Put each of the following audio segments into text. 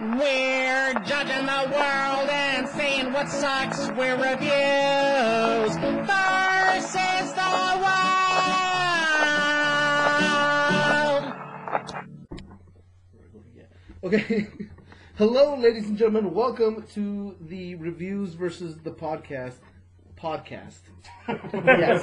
We're judging the world and saying what sucks. We're reviews versus the world. Okay. Hello, ladies and gentlemen. Welcome to the reviews versus the podcast. Podcast. yes.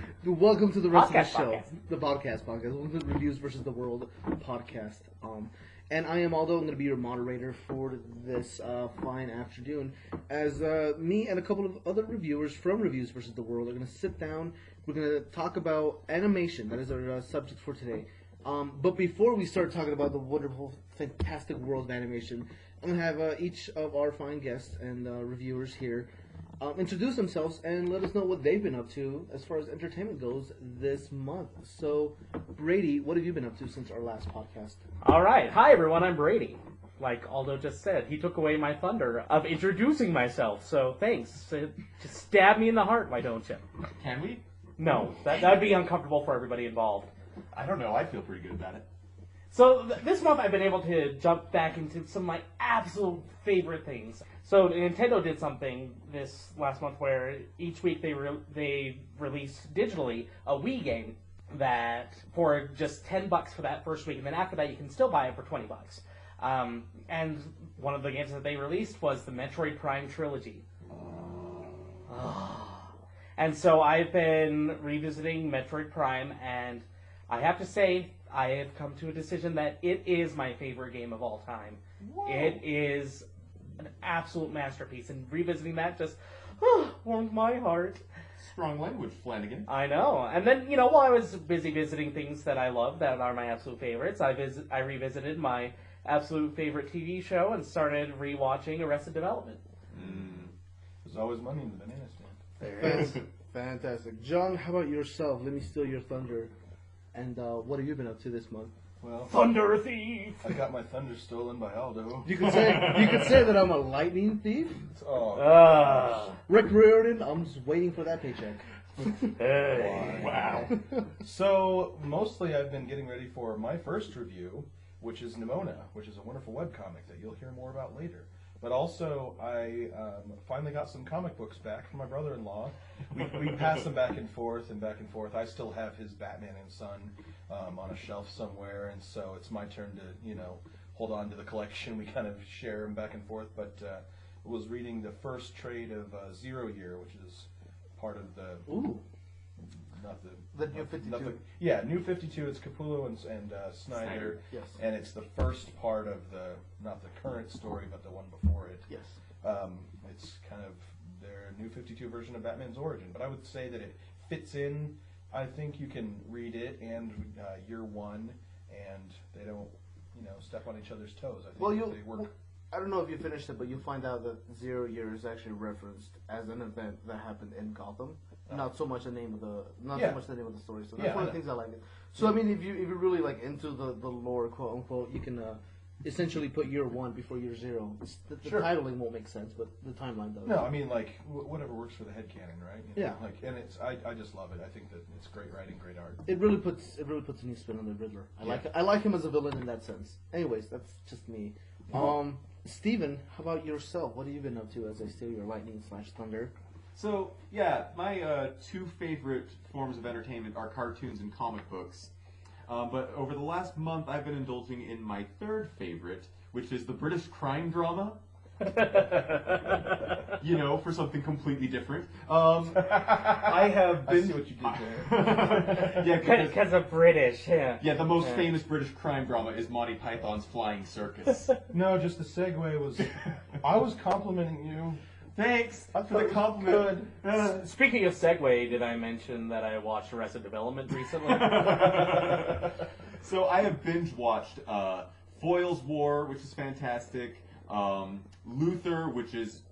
Welcome to the rest Podcast of the show. podcast. The podcast podcast. Welcome to the reviews versus the world podcast. Um, and I am Aldo. I'm going to be your moderator for this uh, fine afternoon. As uh, me and a couple of other reviewers from Reviews versus the World are going to sit down. We're going to talk about animation. That is our uh, subject for today. Um, but before we start talking about the wonderful, fantastic world of animation, I'm going to have uh, each of our fine guests and uh, reviewers here um, introduce themselves and let us know what they've been up to as far as entertainment goes this month. So, Brady, what have you been up to since our last podcast? All right. Hi, everyone. I'm Brady. Like Aldo just said, he took away my thunder of introducing myself. So thanks. Uh, Just stab me in the heart, why don't you? Can we? No, that that would be uncomfortable for everybody involved. I don't know. I feel pretty good about it. So th- this month I've been able to jump back into some of my absolute favorite things. So Nintendo did something this last month where each week they re- they released digitally a Wii game that for just ten bucks for that first week, and then after that you can still buy it for twenty bucks. Um, and one of the games that they released was the Metroid Prime trilogy. And so I've been revisiting Metroid Prime, and I have to say, I have come to a decision that it is my favorite game of all time. It is an absolute masterpiece, and revisiting that just warmed my heart. Strong language, Flanagan. I know. And then, you know, while I was busy visiting things that I love that are my absolute favorites, I visit, I revisited my absolute favorite TV show and started rewatching Arrested Development. Mm. There's always money in the banana stand. Fantastic. Fantastic. John, how about yourself? Let me steal your thunder. And uh, what have you been up to this month? Well, Thunder Thief! I got my thunder stolen by Aldo. You could say you could say that I'm a lightning thief. Oh, Ah. Rick Riordan, I'm just waiting for that paycheck. Hey. wow. so mostly I've been getting ready for my first review, which is Nimona, which is a wonderful webcomic that you'll hear more about later. But also, I um, finally got some comic books back from my brother-in-law. We, we passed them back and forth and back and forth. I still have his Batman and Son um, on a shelf somewhere, and so it's my turn to, you know, hold on to the collection. We kind of share them back and forth. But uh, was reading the first trade of uh, Zero Year, which is part of the Ooh. not the The New 52. not yeah, New Fifty Two. It's Capullo and, and uh, Snyder, Snyder, yes. and it's the first part of the not the current story, but the one before it. Yes. Um, it's kind of their New Fifty Two version of Batman's origin, but I would say that it fits in. I think you can read it and uh, Year One, and they don't, you know, step on each other's toes. I think Well, you. they work. I don't know if you finished it, but you'll find out that Zero Year is actually referenced as an event that happened in Gotham. Not so much the name of the, not Yeah. so much the name of the story. So that's Yeah, one I of the know. things I like. It. So I mean, if you if you're really like into the the lore, quote unquote, you can uh, essentially put year one before year zero. It's, the, the Sure. titling won't make sense, but the timeline does. No, I mean like wh- whatever works for the head canon, right? You know, Yeah. Like, and it's I, I just love it. I think that it's great writing, great art. It really puts it really puts a new spin on the Riddler. I like I like him as a villain in that sense. Anyways, that's just me. Um, Steven, how about yourself? What have you been up to as I steal your lightning slash thunder? So yeah, my uh, two favorite forms of entertainment are cartoons and comic books. Um, but over the last month, I've been indulging in my third favorite, which is the British crime drama. You know, for something completely different. Um, I have been. I been. see what you did there. yeah, because, Because of British, yeah. yeah, the most Yeah. famous British crime drama is Monty Python's Flying Circus. No, just the segue was. I was complimenting you. Thanks I for the compliment. Uh, Speaking of Segway, did I mention that I watched Arrested Development recently? so I have binge watched uh, Foyle's War, which is fantastic. Um, Luther, which is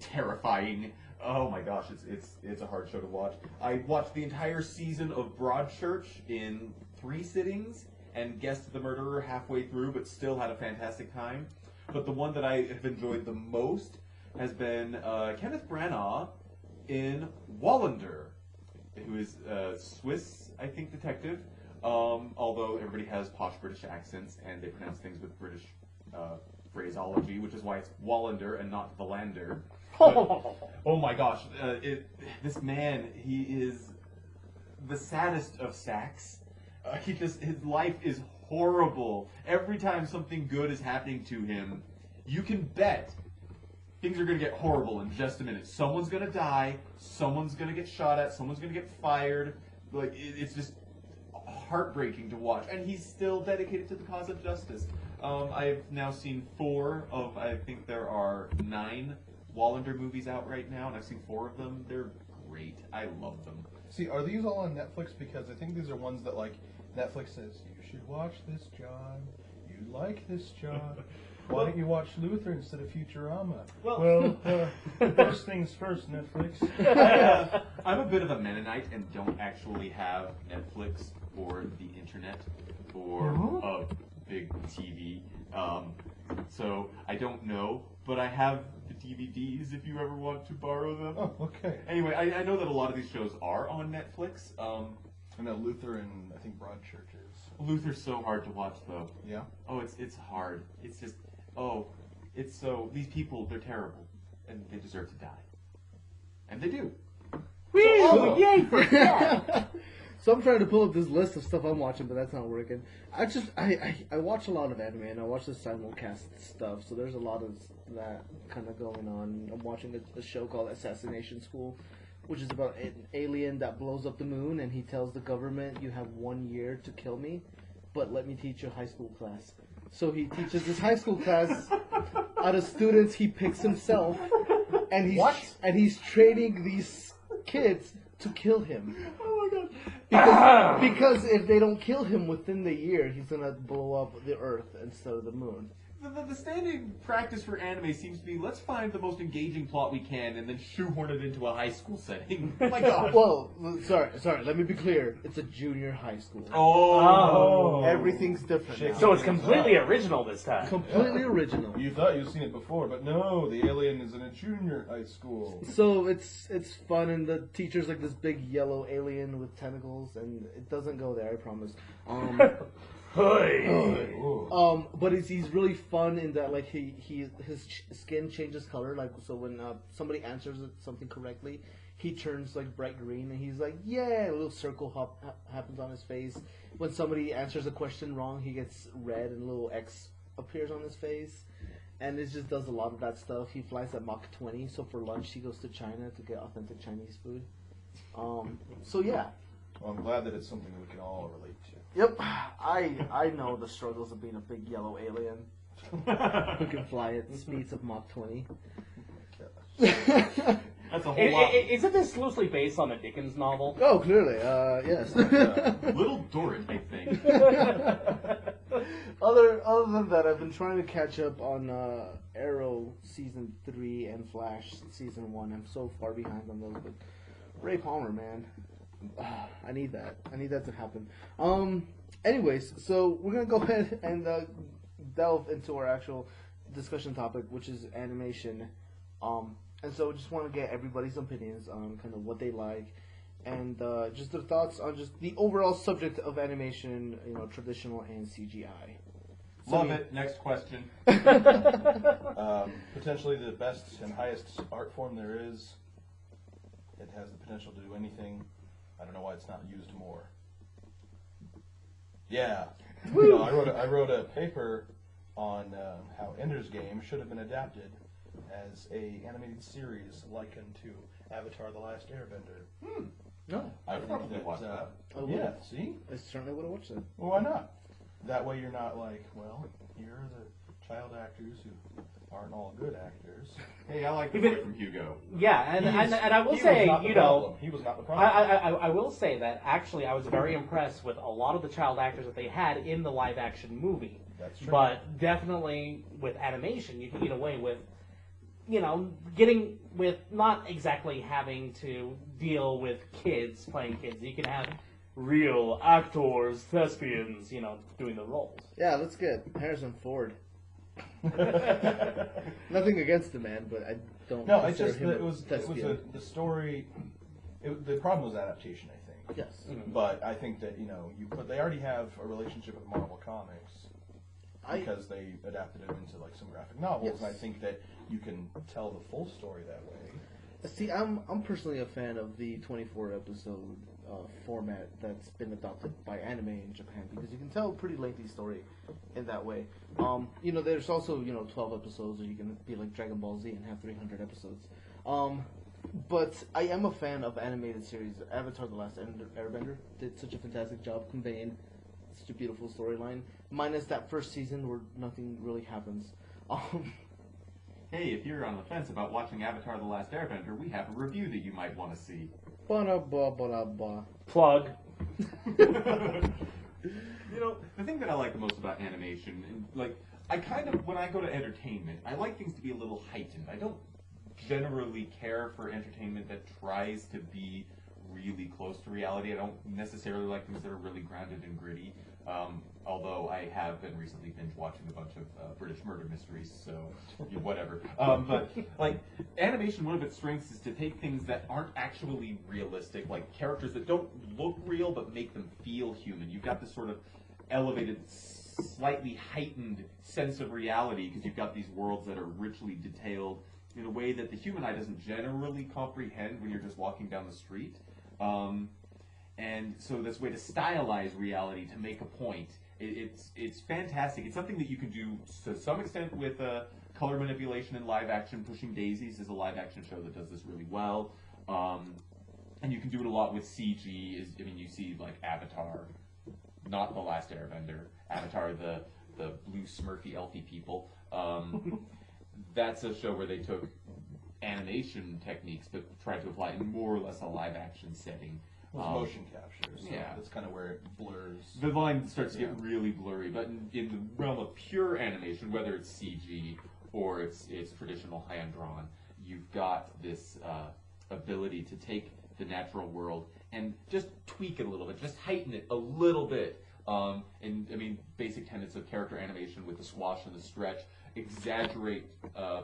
terrifying. Oh my gosh, it's it's it's a hard show to watch. I watched the entire season of Broadchurch in three sittings and guessed the murderer halfway through, but still had a fantastic time. But the one that I have enjoyed the most has been uh, Kenneth Branagh in Wallander, who is a Swiss, I think, detective. Um, although everybody has posh British accents and they pronounce things with British uh, phraseology, which is why it's Wallander and not Valander. But- oh my gosh, uh, it, this man, he is the saddest of sacks. Uh, he just his life is horrible. Every time something good is happening to him, you can bet things are gonna get horrible in just a minute. Someone's gonna die. Someone's gonna get shot at. Someone's gonna get fired. Like it's just heartbreaking to watch, and he's still dedicated to the cause of justice. Um, I've now seen four of I think there are nine Wallander movies out right now, and I've seen four of them. They're great. I love them. See, are these all on Netflix? Because I think these are ones that like Netflix says you should watch this, John. You like this, John. Why don't you watch Luther instead of Futurama? Well- uh, first things first, Netflix. I'm a bit of a Mennonite and don't actually have Netflix or the internet or a big TV. Um, so I don't know, but I have the DVDs if you ever want to borrow them. Oh, okay. Anyway, I, I know that a lot of these shows are on Netflix. Um, I know Luther and I think Broadchurch is. Luther's so hard to watch though. Yeah. Oh, it's it's hard. It's just oh, it's so these people they're terrible and they deserve to die, and they do. Woo! Oh, yay for that! so I'm trying to pull up this list of stuff I'm watching, but that's not working. I just I, I, I watch a lot of anime and I watch the simulcast stuff, so there's a lot of that kind of going on. I'm watching a, a show called Assassination School, which is about an alien that blows up the moon, and he tells the government, "You have one year to kill me, but let me teach you a high school class." So he teaches this high school class out of students he picks himself, and he's What? and he's training these kids to kill him. Oh my god. Because, because if they don't kill him within the year, he's gonna blow up the Earth instead of the moon. The, the, the standing practice for anime seems to be let's find the most engaging plot we can and then shoehorn it into a high school setting. oh my god. Well, sorry, sorry. Let me be clear. It's a junior high school. Oh. Everything's different. now. So it's completely original this time. completely original. You thought you'd seen it before, but no, the alien is in a junior high school. So it's it's fun, and the teacher's like this big yellow alien with tentacles, and it doesn't go there. I promise. Um, Hey. Um, but he's, he's really fun in that like he, he his ch- skin changes color like so when uh, somebody answers something correctly he turns like bright green and he's like yeah a little circle hop ha- happens on his face. When somebody answers a question wrong he gets red and a little X appears on his face. And it just does a lot of that stuff. He flies at Mach 20 so for lunch he goes to China to get authentic Chinese food. Um, so yeah. Well, I'm glad that it's something we can all relate to. Yep, I I know the struggles of being a big yellow alien who can fly at the speeds of Mach 20. That's a I- whole lot. I- I- Isn't this loosely based on a Dickens novel? oh, clearly, uh, yes. Little Dorrit, I think. other other than that, I've been trying to catch up on uh, Arrow season three and Flash season one. I'm so far behind on those, but Ray Palmer, man, I need that. I need that to happen. Um. Anyways, so we're gonna go ahead and uh, delve into our actual discussion topic, which is animation. Um. And so, just want to get everybody's opinions on kind of what they like, and uh, just their thoughts on just the overall subject of animation, you know, traditional and CGI. So, Love I mean- it. Next question. Um, potentially the best and highest art form there is. It has the potential to do anything. I don't know why it's not used more. Yeah. You know, I wrote a, I wrote a paper on um, how Ender's Game should have been adapted as a animated series likened to Avatar: The Last Airbender. No, I think probably that, watched uh, that. I would. yeah. See. I certainly would have watched that. Well, why not? That way you're not like, well, here are the child actors who aren't all good actors. Hey, I like the Even- boy from Hugo. Yeah, and, He's- and, and I will he say, not the you know, problem. he was not the I, problem. I, I, I will say that actually I was very impressed with a lot of the child actors that they had in the live action movie. That's true. But definitely with animation, you can get away with, you know, getting with not exactly having to deal with kids playing kids. You can have real actors, thespians, you know, doing the roles. Yeah, that's good. Harrison Ford. Nothing against the man, but I don't. no, I consider just him it a was it was a, thespian. the story. It, the problem was adaptation. I think Yes. Mhm. But I think that you know you could. They already have a relationship with Marvel Comics I, because they adapted it into like some graphic novels, Yes. and I think that you can tell the full story that way. See, I'm I'm personally a fan of the 24 episode uh, format that's been adopted by anime in Japan because you can tell a pretty lengthy story in that way. Um, you know, there's also you know 12 episodes, or you can be like Dragon Ball Z and have 300 episodes. Um, but I am a fan of animated series. Avatar: The Last Airbender did such a fantastic job conveying such a beautiful storyline, minus that first season where nothing really happens. Um, Hey, if you're on the fence about watching Avatar: The Last Airbender, we have a review that you might want to see. Plug. you know, the thing that I like the most about animation, and like, I kind of, when I go to entertainment, I like things to be a little heightened. I don't generally care for entertainment that tries to be really close to reality. I don't necessarily like things that are really grounded and gritty. Um, although I have been recently binge watching a bunch of uh, British murder mysteries, so whatever. Um, but like animation, one of its strengths is to take things that aren't actually realistic, like characters that don't look real but make them feel human. You've got this sort of elevated, slightly heightened sense of reality because you've got these worlds that are richly detailed in a way that the human eye doesn't generally comprehend when you're just walking down the street. Um, and so this way to stylize reality to make a point, it, it's it's fantastic. It's something that you can do to some extent with uh, color manipulation and live action. Pushing Daisies is a live action show that does this really well, um, and you can do it a lot with CG. Is I mean you see like Avatar, not the Last Airbender, Avatar the the blue Smurfy elfy people. Um, that's a show where they took animation techniques but tried to apply it in more or less a live action setting. With Um, motion capture, so yeah. that's kind of where it blurs. the line starts to get Yeah. really blurry, but in, in the realm of pure animation, whether it's CG or it's it's traditional hand drawn, you've got this uh, ability to take the natural world and just tweak it a little bit, just heighten it a little bit. Um, and I mean, basic tenets of character animation with the squash and the stretch, exaggerate uh,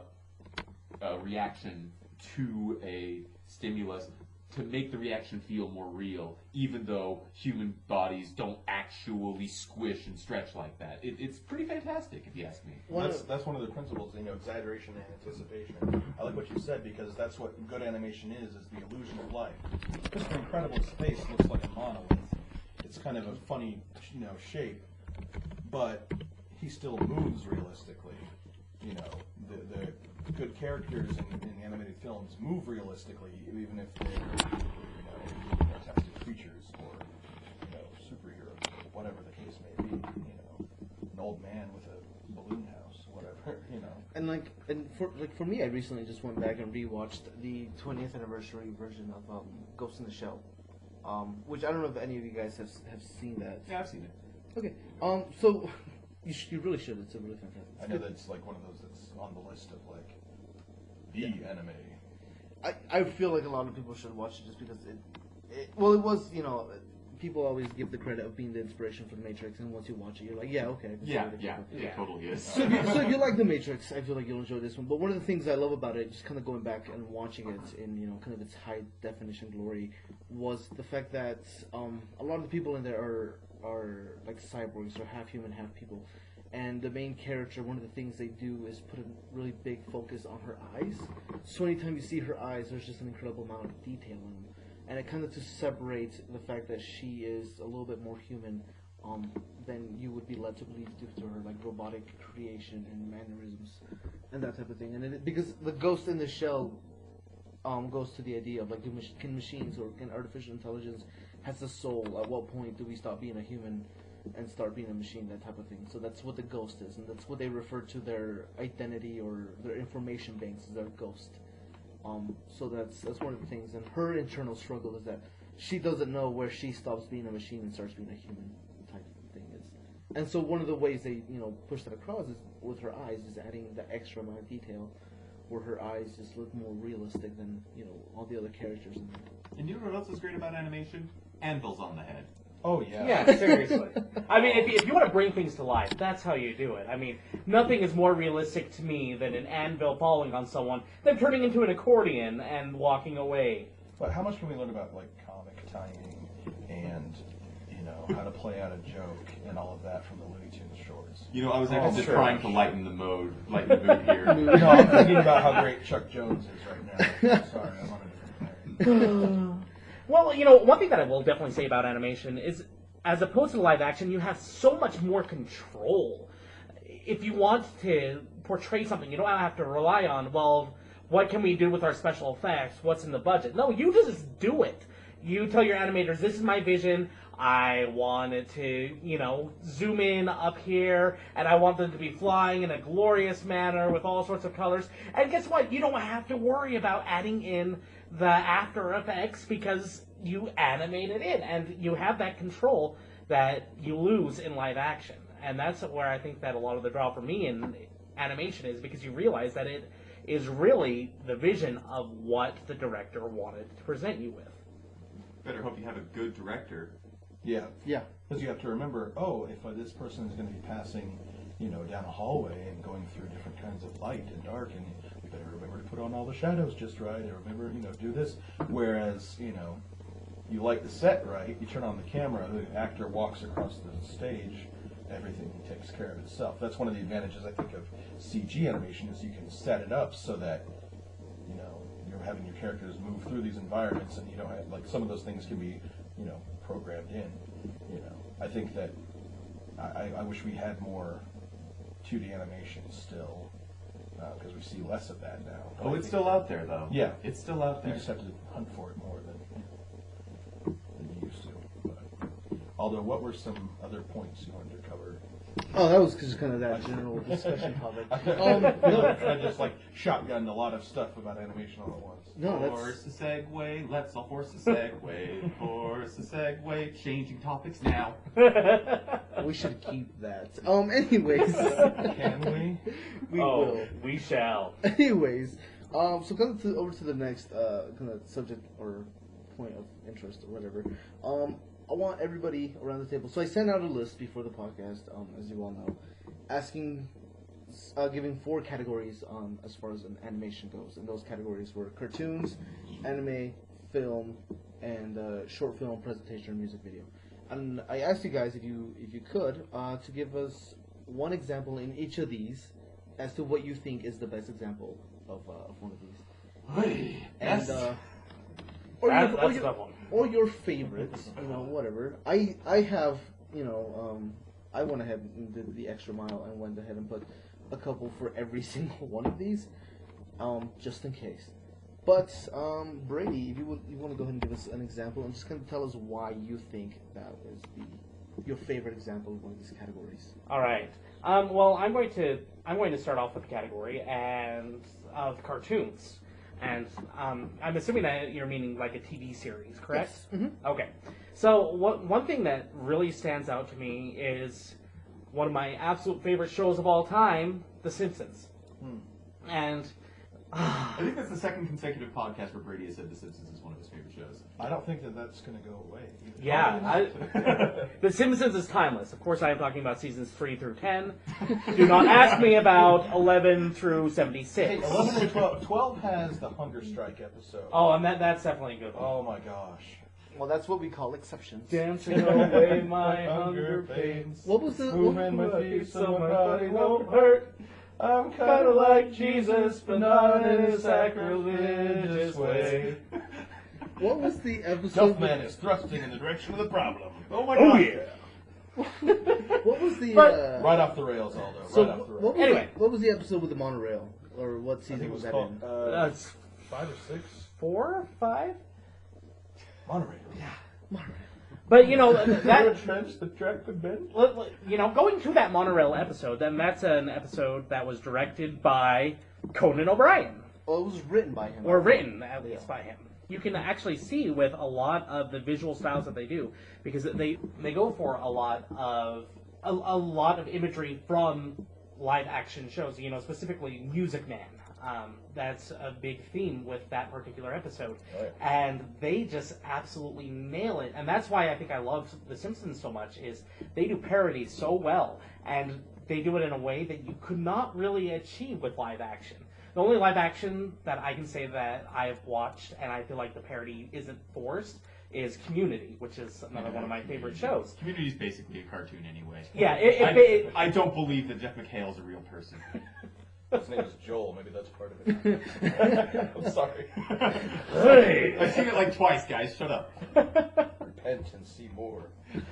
a reaction to a stimulus to make the reaction feel more real, even though human bodies don't actually squish and stretch like that. It, it's pretty fantastic, if you ask me. One that's that's one of the principles, you know, exaggeration and anticipation. I like what you said because that's what good animation is: is the illusion of life. Mr. incredible space looks like a monolith. It's kind of a funny, you know, shape, but he still moves realistically. You know, the the good characters in, in animated films move realistically, even if they're you know fantastic creatures or you know superheroes, or whatever the case may be. You know, an old man with a balloon house, whatever. You know. And like, and for like for me, I recently just went back and rewatched the 20th anniversary version of um, Ghost in the Shell, um, which I don't know if any of you guys have have seen that. Yeah, I've seen it. Okay, um, so you, sh- you really should. It's a really fantastic. I know that it's like one of those that's on the list of like the anime. I, I feel like a lot of people should watch it just because it, it well it was you know people always give the credit of being the inspiration for the Matrix and once you watch it you're like yeah okay is Yeah, yeah, Yeah. totally is. So if, you, so if you like the Matrix I feel like you'll enjoy this one but one of the things I love about it just kind of going back and watching it in you know kind of its high definition glory was the fact that um, a lot of the people in there are are like cyborgs or half human half people and the main character, one of the things they do is put a really big focus on her eyes. So anytime you see her eyes, there's just an incredible amount of detail in them, and it kind of just separates the fact that she is a little bit more human um, than you would be led to believe due to her like robotic creation and mannerisms and that type of thing. And it, because the ghost in the shell um, goes to the idea of like, can machines or can artificial intelligence has a soul? At what point do we stop being a human and start being a machine? That type of thing. So that's what the ghost is, and that's what they refer to their identity or their information banks as their ghost. Um, so that's that's one of the things, and her internal struggle is that she doesn't know where she stops being a machine and starts being a human type of thing is. And so one of the ways they you know push that across is with her eyes is adding the extra amount of detail, where her eyes just look more realistic than you know all the other characters. And you know what else is great about animation? Anvils on the head. Oh yeah. Yeah, seriously. I mean, if, if you want to bring things to life, that's how you do it. I mean, nothing is more realistic to me than an anvil falling on someone, then turning into an accordion and walking away. But how much can we learn about like comic timing and you know how to play out a joke and all of that from the Looney Tunes shorts. You know, I was Oh, just sure. trying to lighten the mode, lighten the mood here. No, I'm thinking about how great Chuck Jones is right now. Sorry, I'm on a different planet. Oh. Well, you know, one thing that I will definitely say about animation is, as opposed to live action, you have so much more control. If you want to portray something, you don't have to rely on, well, what can we do with our special effects? What's in the budget? No, you just do it. You tell your animators, this is my vision. I want it to, you know, zoom in up here, and I want them to be flying in a glorious manner with all sorts of colors. And guess what? You don't have to worry about adding in the After Effects because you animate it in, and you have that control that you lose in live action. And that's where I think that a lot of the draw for me in animation is because you realize that it is really the vision of what the director wanted to present you with. Better hope you have a good director. Yeah, Yeah. because you have to remember, oh, if uh, this person is going to be passing, you know, down a hallway and going through different kinds of light and dark, and you better remember to put on all the shadows just right, or remember, you know, do this. Whereas, you know, you light the set right, you turn on the camera, the actor walks across the stage, everything takes care of itself. That's one of the advantages I think of CG animation is you can set it up so that you know you're having your characters move through these environments, and you don't have like some of those things can be you know programmed in. You know, I think that I- I wish we had more 2D animation still because we see less of that now. But Oh, it's think- still out there, though. Yeah. It's still out there. You there. just have to hunt for it more than, than you used to. But, although, what were some other points you wanted to cover? Oh, that was just kind of that general discussion topic. Um, no, no, I just like shotgunned a lot of stuff about animation all at once. No, Horse that's a segue, let's all horse a segue, horse a segue, changing topics now. we should keep that. Um, anyways, Can we? we oh, will. we shall. Anyways, um, so kind of to, over to the next uh, kind of subject or point of interest or whatever. Um, I want everybody around the table. So I sent out a list before the podcast, um, as you all know, asking, uh, giving four categories um, as far as an animation goes, and those categories were cartoons, anime, film, and uh, short film presentation or music video. And I asked you guys if you if you could uh, to give us one example in each of these as to what you think is the best example of, uh, of one of these. And, uh, or, That- your, or, your, one. or your favorites, you know, whatever. I I have, you know, um, I went ahead and did the extra mile and went ahead and put a couple for every single one of these, um, just in case. But um, Brady, if you would, you want to go ahead and give us an example and just kind of tell us why you think that is the your favorite example of one of these categories. All right. Um, well, I'm going to I'm going to start off with the category and of cartoons, and um, I'm assuming that you're meaning like a TV series, correct? Mhm. Okay. So what, one thing that really stands out to me is one of my absolute favorite shows of all time, The Simpsons, hmm. and I think that's the second consecutive podcast where Brady has said The Simpsons is one of his favorite shows. I don't think that that's going to go away. either. yeah, oh, I, The Simpsons is timeless. Of course, I am talking about seasons three through ten. Do not ask me about eleven through Hey, seventy-six. 11 and 12. 12 has the hunger strike episode. Oh, and that, that's definitely a good one. Oh my gosh. Well, that's what we call exceptions. Dancing away my hunger pains. What was the? What, Moving my Feet feet so so my my body won't won't hurt. I'm Kind of like Jesus, but not in a sacrilegious way. what was the episode? Duffman is thrusting in the direction of the problem. Oh my Oh god. yeah. What was the? But- uh, Right off the rails, Aldo. Right So off the what rails. was Anyway. the, what was the episode with the monorail, or what I season think it was was that called in? uh, That's five or six. four, five. Monorail. Yeah, monorail. But you know that trench the track could bend. Let- let- you know, going to that monorail episode, then that's an episode that was directed by Conan O'Brien, Oh, it was written by him. or written at least by him. You can actually see with a lot of the visual styles that they do, because they they go for a lot of a, a lot of imagery from live action shows. You know, specifically Music Man. Um, that's a big theme with that particular episode, Oh, and they just absolutely nail it. And that's why I think I love The Simpsons so much. Is they do parodies so well, and they do it in a way that you could not really achieve with live action. The only live action that I can say that I've watched and I feel like the parody isn't forced is Community, which is another one of my favorite shows. Community is basically a cartoon anyway. Yeah, it, it, I, it, I don't believe that Jeff McHale is a real person. His name is Joel. Maybe that's part of it. I'm sorry. Hey! I've seen it like twice, guys. Shut up. Repent and see more.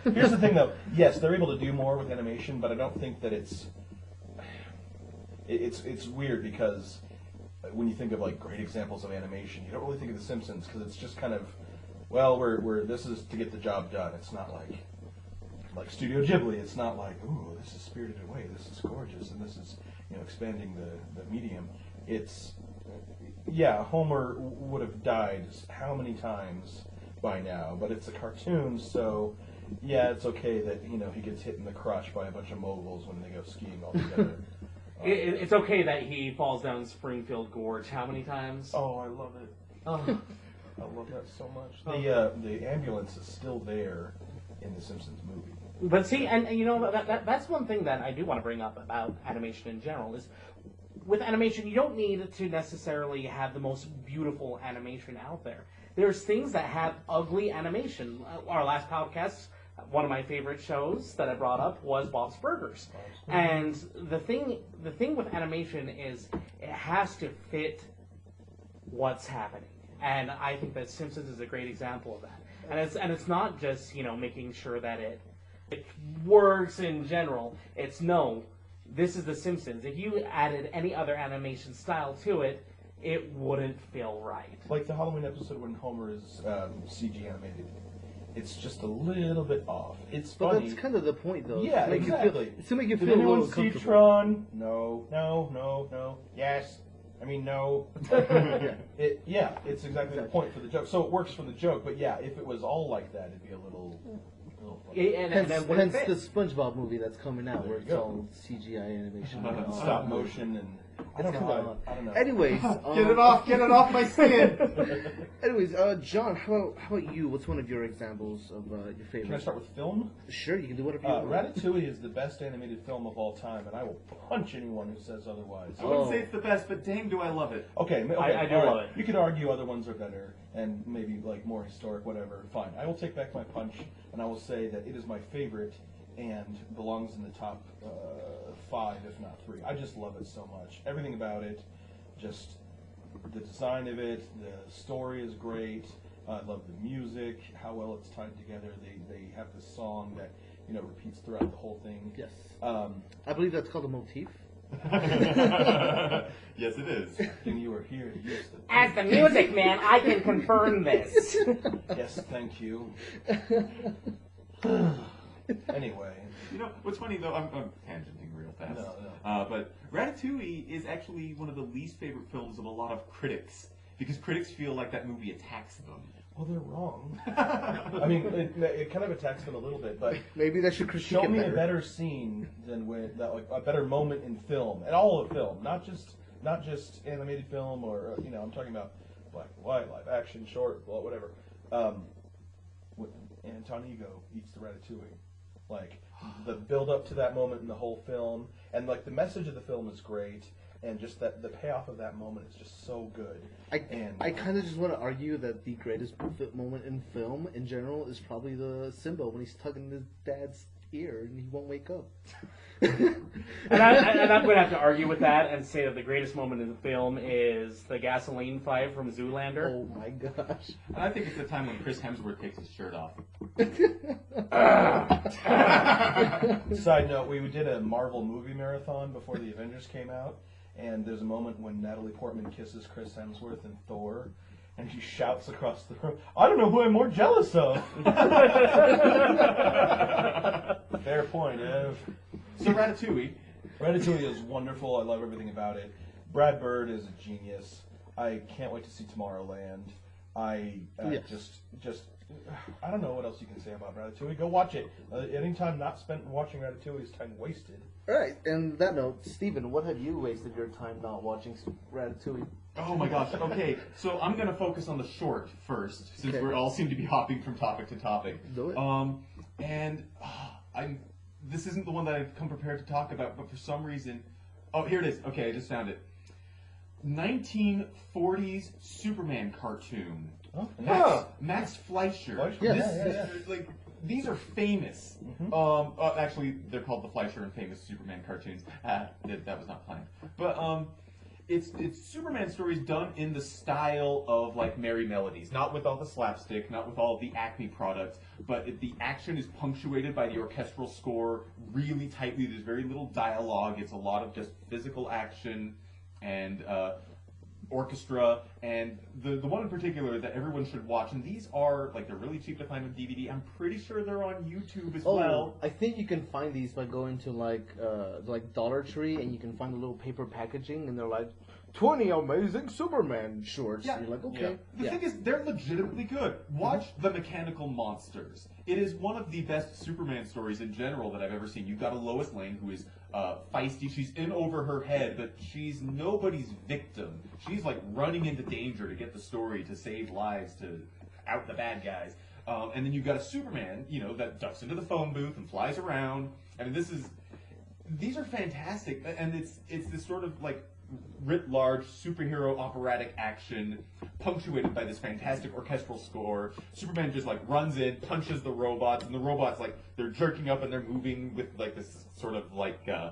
Here's the thing, though. Yes, they're able to do more with animation, but I don't think that it's. it- It's it's weird because when you think of like great examples of animation, you don't really think of The Simpsons because it's just kind of, well, we're we're this is to get the job done. It's not like like Studio Ghibli. It's not like, ooh, this is Spirited Away. This is gorgeous, and this is you know expanding the the medium. It's yeah, Homer would have died how many times by now, but it's a cartoon, so yeah, it's okay that you know he gets hit in the crotch by a bunch of moguls when they go skiing all together. It, it- it's okay that he falls down Springfield Gorge how many times? oh, I love it. Oh. I love that so much. The uh, the ambulance is still there in the Simpsons movie. But see, and, and you know that, that that's one thing that I do want to bring up about animation in general is with animation you don't need to necessarily have the most beautiful animation out there. There's things that have ugly animation. Uh, Our last podcast, one of my favorite shows that I brought up was Bob's Burgers, and the thing the thing with animation is it has to fit what's happening. And I think that Simpsons is a great example of that. And it's and it's not just you know making sure that it it works in general. It's no, this is The Simpsons. If you added any other animation style to it, it wouldn't feel right. Like the Halloween episode when Homer is um, CG animated. It's just a little bit off. It's But funny. that's kind of the point, though. Yeah, to make You exactly. feel, it's to make you Did feel a anyone little see. Tron? No, no, no, no. Yes. I mean, no. it, yeah, it's exactly the point for the joke. So it works for the joke, but yeah, if it was all like that, it'd be a little. A little. It- and, and Hence, then wouldn't hence the SpongeBob movie that's coming out, There where it's go. all CGI animation. Uh-huh. Oh, Stop motion and I don't know. Come How, on. I don't know. Anyways, Get um, it off! Get it off my skin! Anyways, uh, John, how about, how about you? What's one of your examples of uh, your favorite? Can I favorite? start with film? Sure, you can do whatever you Uh, want. Ratatouille is the best animated film of all time, and I will punch anyone who says otherwise. I wouldn't Oh. say it's the best, but dang, do I love it. Okay, ma- I- okay I do all love it. You could argue other ones are better and maybe like more historic, whatever. Fine, I will take back my punch, and I will say that it is my favorite and belongs in the top uh, five, if not three. I just love it so much. Everything about it, just the design of it, the story is great. I love the music, how well it's tied together. They they have this song that you know repeats throughout the whole thing. Yes. Um, I believe that's called a motif. yes, it is. and you are here to use the As the music man, I can confirm this. Yes, thank you. anyway, You know, what's funny though, I'm, I'm tangenting real fast. No, no. Uh, but Ratatouille is actually one of the least favorite films of a lot of critics because critics feel like that movie attacks them. Well, they're wrong. I mean, it, it kind of attacks them a little bit, but Maybe that should critique show it me better. a better scene than with that, like a better moment in film, and all of film, not just not just animated film or uh, you know, I'm talking about black and white, live action, short, well, whatever. Um, when Anton Ego eats the ratatouille, like the build up to that moment in the whole film, and like the message of the film is great, and just that the payoff of that moment is just so good. I, and I uh, kind of just want to argue that the greatest fi- moment in film in general is probably the Simba when he's tugging his dad's ear and he won't wake up. And, I, and I'm going to have to argue with that and say that the greatest moment in the film is the gasoline fight from Zoolander. oh my gosh. And I think it's the time when Chris Hemsworth takes his shirt off. Side note: We did a Marvel movie marathon before the Avengers came out, and there's a moment when Natalie Portman kisses Chris Hemsworth in Thor, and she shouts across the room, "I don't know who I'm more jealous of." Fair point, Ev. So Ratatouille, Ratatouille is wonderful. I love everything about it. Brad Bird is a genius. I can't wait to see Tomorrowland. I uh, Yes. just, just, I don't know what else you can say about Ratatouille. Go watch it. Uh, any time not spent watching Ratatouille is time wasted. All right, and that note, Steven, what have you wasted your time not watching Ratatouille? Oh my gosh. Okay, so I'm gonna focus on the short first, since Okay. we all seem to be hopping from topic to topic. Do it. Um, and uh, I'm. This isn't the one that I've come prepared to talk about, but for some reason, oh, here it is. Okay, I just found it. 1940s Superman cartoon Oh, Max, Max Fleischer. Fleischer? Yes. This- Yeah, yeah, this- like these are famous. Mhm. Um, uh, actually, they're called the Fleischer and famous Superman cartoons. Ah, that, that was not planned. But um, it's it's Superman stories done in the style of like Merrie Melodies, not with all the slapstick, not with all the Acme products, but it, the action is punctuated by the orchestral score really tightly. There's very little dialogue. It's a lot of just physical action and. Uh, orchestra and the the one in particular that everyone should watch and these are like they're really cheap to find on DVD. I'm pretty sure they're on YouTube as Oh, well. I think you can find these by going to like uh like Dollar Tree and you can find the little paper packaging and they're like twenty amazing Superman shorts. Yeah. You're like, okay. The yeah. thing is, they're legitimately good. Watch The Mechanical Monsters. It is one of the best Superman stories in general that I've ever seen. You've got a Lois Lane who is uh, feisty. She's in over her head, but she's nobody's victim. She's like running into danger to get the story, to save lives, to out the bad guys. Um, and then you've got a Superman, you know, that ducks into the phone booth and flies around. I mean, this is these are fantastic, and it's it's this sort of like writ large superhero operatic action, punctuated by this fantastic orchestral score. Superman just like runs in, punches the robots, and the robots like they're jerking up and they're moving with like this sort of like. Uh,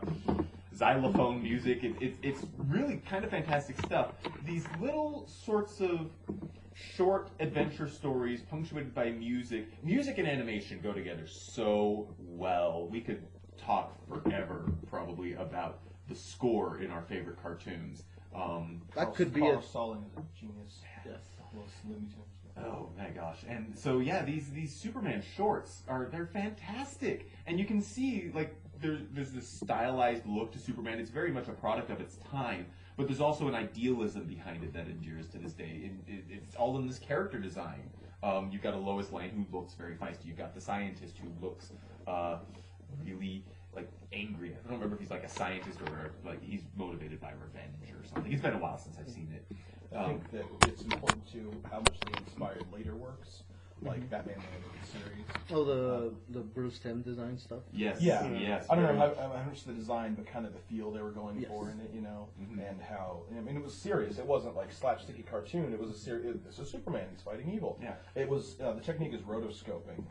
xylophone music it, it, it's really kind of fantastic stuff these little sorts of short adventure stories punctuated by music. Music and animation go together so well. We could talk forever, probably, about the score in our favorite cartoons. Um, That could be Carl a Stalling is a genius. yes. Well, it's Looney Tunes. oh my gosh! And so yeah, these these Superman shorts are they're fantastic, and you can see like there's there's this stylized look to Superman. It's very much a product of its time. But there's also an idealism behind it that endures to this day. It, it, it's all in this character design. Um, you've got a Lois Lane who looks very feisty. You've got the scientist who looks uh, really like angry. I don't remember if he's like a scientist or like he's motivated by revenge or something. It's been a while since I've seen it. I Um, think that it's important to how much they inspired later works, like Mm-hmm. Batman the Animated Series. Oh, the the Bruce Timm design stuff. yes, Yeah, yes. I don't know very how, much. how much the design, but kind of the feel they were going Yes. for in it, you know, Mhm. and how I mean it was serious. It wasn't like slapsticky cartoon. It was a serious. It's a Superman. He's fighting evil. Yeah. It was uh, the technique is rotoscoping.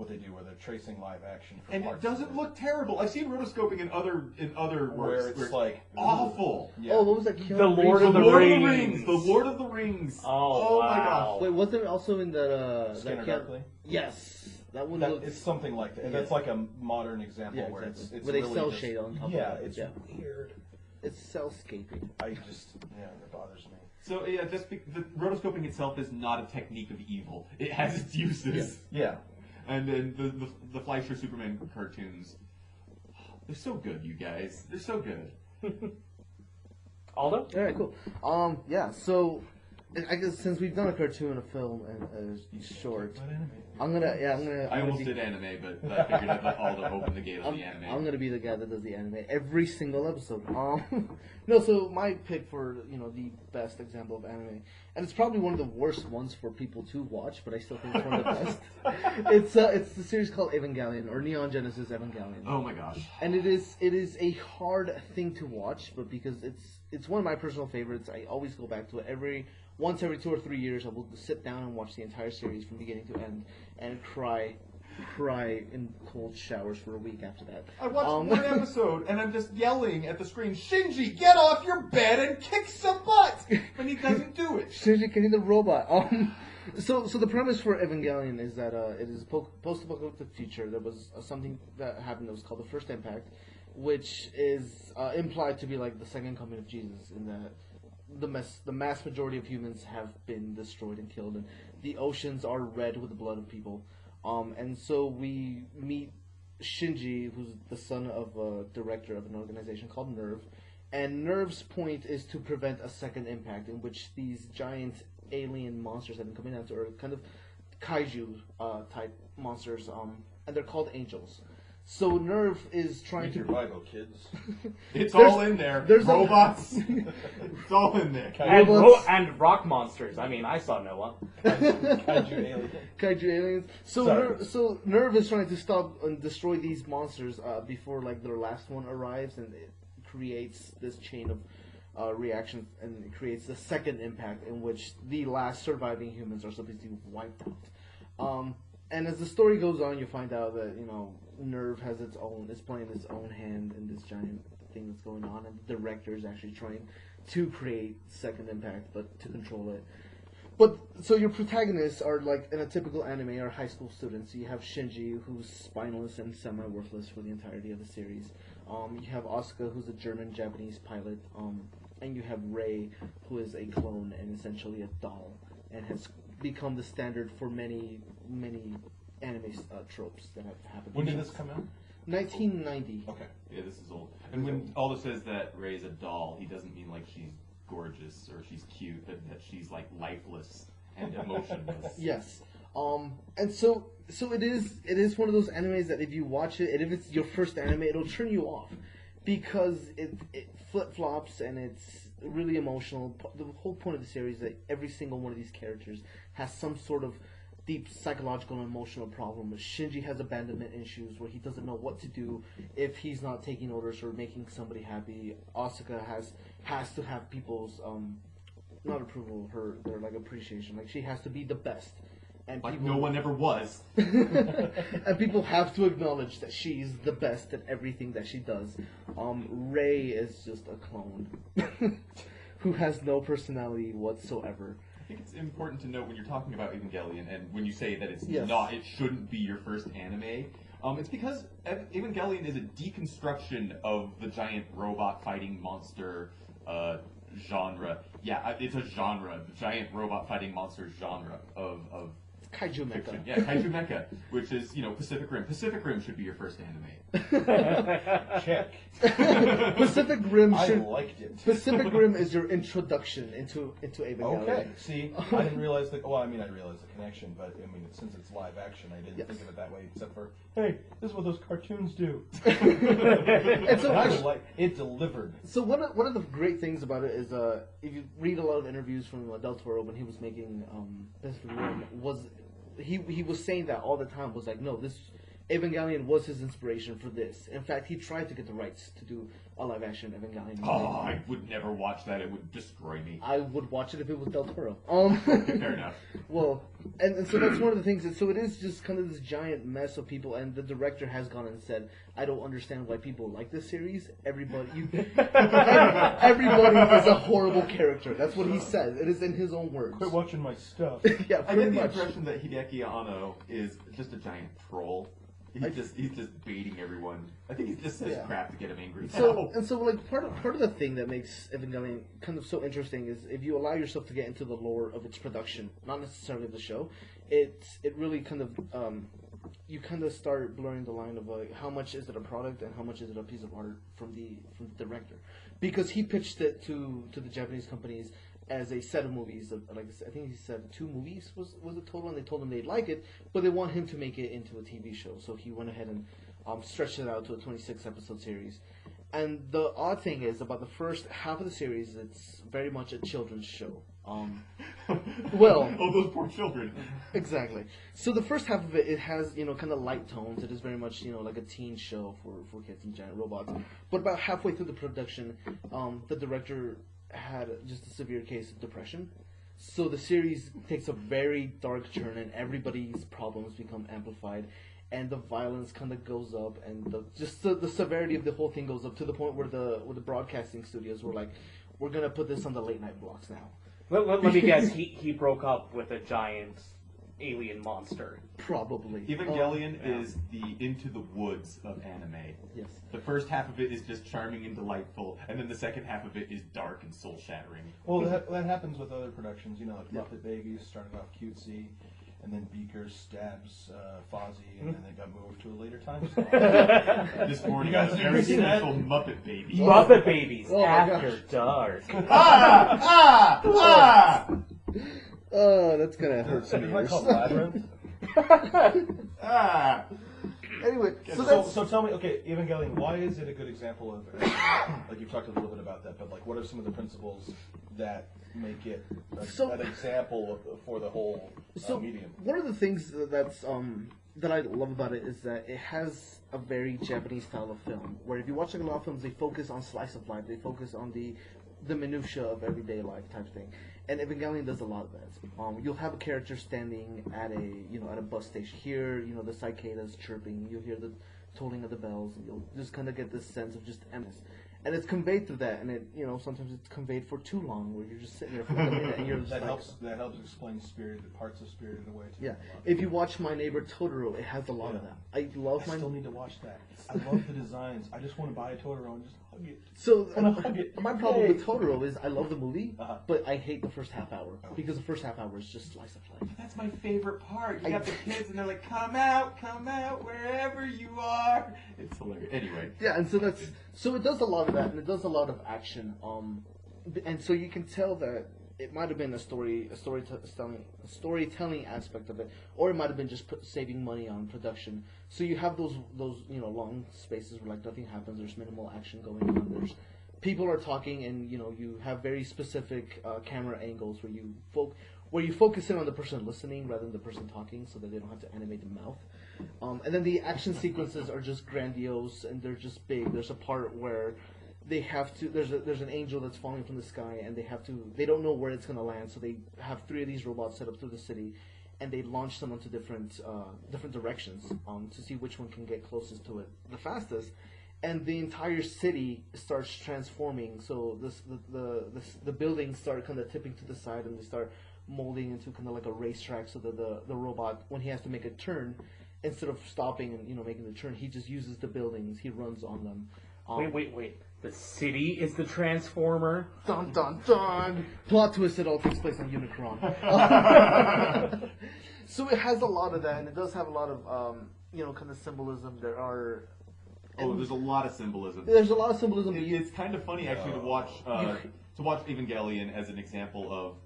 What they do, where they're tracing live action. From and it doesn't look terrible. I've seen rotoscoping in other in other where works it's like awful. Yeah. Oh, what was that? Keanu The Lord Reeves of The the Lord of the Rings. Rings. The Lord of the Rings. Oh, my wow. gosh. Wait, wasn't it also in that? Uh, Scanner that Darkly. Yes, that one That, looks. it's something like that. Yeah. That's like a modern example Yeah, where exactly. it's, it's Where they really cell just- shade on top of Yeah, it, it's yeah. weird. It's cellscaping. I just yeah, it bothers me. So yeah, just be, the rotoscoping itself is not a technique of evil. It has its uses. Yeah. And then the, the the Fleischer Superman cartoons, they're so good, you guys. They're so good. Aldo? All right, cool. Um, yeah. So, I guess since we've done a cartoon, a film, and a short, I'm gonna yeah, I'm gonna. I I'm almost be, did anime, but, but I figured I'd let Aldo open the gate I'm, the anime. I'm gonna be the guy that does the anime every single episode. Um, no, so my pick for you know the best example of anime, and it's probably one of the worst ones for people to watch, but I still think it's one of the best. it's uh, it's the series called Evangelion or Neon Genesis Evangelion. oh my gosh. and it is it is a hard thing to watch, but because it's it's one of my personal favorites, I always go back to it every once every two or three years. I will sit down and watch the entire series from beginning to end and cry, cry in cold showers for a week after that. I watched Um, one episode and I'm just yelling at the screen, Shinji, get off your bed and kick some butt! And he doesn't do it. Shinji Kenny the robot. Um, so, so the premise for Evangelion is that uh, it is a post-apocalyptic future. There was uh, something that happened that was called the First Impact, which is uh, implied to be like the second coming of Jesus, in that the mass, the mass majority of humans have been destroyed and killed, and the oceans are red with the blood of people. Um, and so we meet Shinji, who's the son of a director of an organization called NERV, and NERV's point is to prevent a second impact in which these giant alien monsters that have been coming down to Earth, kind of kaiju uh, type monsters, um, and they're called angels. So NERV is trying Read to your Bible, kids. It's There's- all in there. there's a- robots. it's all in there. And, Robots. ro- and rock monsters. I mean, I saw Noah. Kaiju alien. kaiju aliens. So Sorry. NERV, so NERV is trying to stop and destroy these monsters uh, before like their last one arrives, and it creates this chain of uh, reaction, and it creates the second impact in which the last surviving humans are supposed to be wiped out. Um, and as the story goes on, you find out that you know NERV has its own, is playing its own hand in this giant thing that's going on, and the director is actually trying to create second impact, but to control it. But so your protagonists are like in a typical anime are high school students. You have Shinji, who's spineless and semi-worthless for the entirety of the series. Um, you have Asuka, who's a German Japanese pilot. Um, and you have Rei, who is a clone and essentially a doll, and has become the standard for many many anime uh, tropes that have happened. When did this come out? 1990. Okay. Yeah, this is old. And when Aldo says that Rei's a doll, he doesn't mean like she's gorgeous or she's cute, but that she's like lifeless and emotionless. Yes. Um, and so so it is it is one of those animes that if you watch it and if it's your first anime, it'll turn you off because it it flip flops and it's really emotional. The whole point of the series is that every single one of these characters has some sort of deep psychological and emotional problem. Shinji has abandonment issues where he doesn't know what to do if he's not taking orders or making somebody happy. Asuka has has to have people's um not approval, her their like appreciation. Like she has to be the best. And Like people, no one ever was. and people have to acknowledge that she's the best at everything that she does. Um, Rei is just a clone who has no personality whatsoever. I think it's important to note when you're talking about Evangelion and when you say that it's Yes. not, it shouldn't be your first anime. Um, it's because Ev- Evangelion is a deconstruction of the giant robot fighting monster uh, genre. Yeah, I- it's a genre, the giant robot fighting monster genre of, of Kaiju mecha. fiction. Yeah, Kaiju Mecha, which is you know Pacific Rim. Pacific Rim should be your first anime. Check. Pacific Rim I should. liked it. Pacific Rim is your introduction into into Evangelion. Okay. See, I didn't realize the. Well, I mean, I realized the connection, but I mean, since it's live action, I didn't Yes. think of it that way. Except for, hey, this is what those cartoons do. And so, And I was like, it delivered. So one of, one of the great things about it is uh, if you read a lot of interviews from uh, Del Toro when he was making um, Pacific Rim, was he he was saying that all the time was like no this Evangelion was his inspiration for this. In fact, he tried to get the rights to do a live action Evangelion. Oh, I would never watch that. It would destroy me. I would watch it if it was Del Toro. Um, Fair enough. Well, and, and so that's one of the things. So it is just kind of this giant mess of people, and the director has gone and said, "I don't understand why people like this series. Everybody, you, everybody is a horrible character." That's what he says. It is in his own words. Quit watching my stuff. yeah, I get the much. impression that Hideaki Anno is just a giant troll. He's I- just he's just baiting everyone. I think he just says Yeah. crap to get him angry. So and so, like part of part of the thing that makes Evangelion kind of so interesting is if you allow yourself to get into the lore of its production, not necessarily of the show, it it really kind of um, you kind of start blurring the line of like how much is it a product and how much is it a piece of art from the from the director, because he pitched it to to the Japanese companies as a set of movies. Of, like I think he said two movies was was the total, and they told him they'd like it, but they want him to make it into a TV show. So he went ahead and um, stretched it out to a 26 episode series. And the odd thing is about the first half of the series, it's very much a children's show. Um, well- oh, those poor children. exactly. So the first half of it, it has you know kind of light tones. It is very much you know like a teen show for for kids and giant robots. But about halfway through the production, um, the director had just a severe case of depression. So the series takes a very dark turn, and everybody's problems become amplified, and the violence kind of goes up, and the just the, the severity of the whole thing goes up to the point where the where the broadcasting studios were like, "We're gonna put this on the late night blocks now." Let, let, let me guess. He he broke up with a giant alien monster. Probably. Evangelion Oh, yeah. is the into the woods of anime. Yes. The first half of it is just charming and delightful, and then the second half of it is dark and soul shattering. Well, that, that happens with other productions. You know, like Muppet Babies started off cutesy, and then Beaker stabs uh, Fozzie, and then they got moved to a later time slot. This morning, You I guys was ever very seen that? special Muppet Baby. Muppet Babies Oh my after gosh. dark. ah! Ah! Ah! Oh, that's gonna hurt some Isn't that ears. called Labyrinth? Ah! Anyway, so So, that's so tell me, okay, Evangelion, why is it a good example of, like you've talked a little bit about that, but like what are some of the principles that make it a, So- an example of, for the whole uh, so medium? one of the things that's um that I love about it is that it has a very Japanese style of film. Where if you watch like a lot of films, they focus on slice of life. They focus on the the minutia of everyday life type thing. And Evangelion does a lot of that. Um, you'll have a character standing at a you know at a bus station. Here, you know the cicadas chirping. You'll hear the tolling of the bells, and you'll just kind of get this sense of just emptiness. And it's conveyed through that, and it you know sometimes it's conveyed for too long, where you're just sitting there for a minute, and you're just That like, helps. That helps explain Spirited parts of Spirited Away. Too. yeah. If you watch My Neighbor Totoro, it has a lot of that. I love my I my. still need to watch that. I love the designs. I just want to buy a Totoro and just hug. So it. my problem with Totoro is I love the movie, Uh-huh. but I hate the first half hour because the first half hour is just slice of life. That's my favorite part. You I- got the kids and they're like, "Come out, come out, wherever you are." It's hilarious. Anyway, Yeah, and so that's so it does a lot of that, and it does a lot of action. Um, and so you can tell that it might have been a story, a storytelling, storytelling aspect of it, or it might have been just saving money on production. So you have those those you know long spaces where like nothing happens. There's minimal action going on. There's people are talking, and you know you have very specific uh, camera angles where you fo- where you focus in on the person listening rather than the person talking, so that they don't have to animate the mouth. Um, and then the action sequences are just grandiose and they're just big. There's a part where they have to. There's a, there's an angel that's falling from the sky, and they have to. They don't know where it's gonna land, so they have three of these robots set up through the city, and they launch them into different uh, different directions um, to see which one can get closest to it the fastest. And the entire city starts transforming. So this the the the, the buildings start kind of tipping to the side, and they start molding into kind of like a racetrack. So that the the robot, when he has to make a turn, instead of stopping and you know making the turn, he just uses the buildings. He runs on them. Um, Wait, wait, wait. The city is the transformer. Dun dun dun! Plot twist: It all takes place on Unicron. so it has a lot of that, and it does have a lot of um, you know kind of symbolism. There are oh, there's a lot of symbolism. there's a lot of symbolism. It- it's kind of funny actually to watch uh, to watch Evangelion as an example of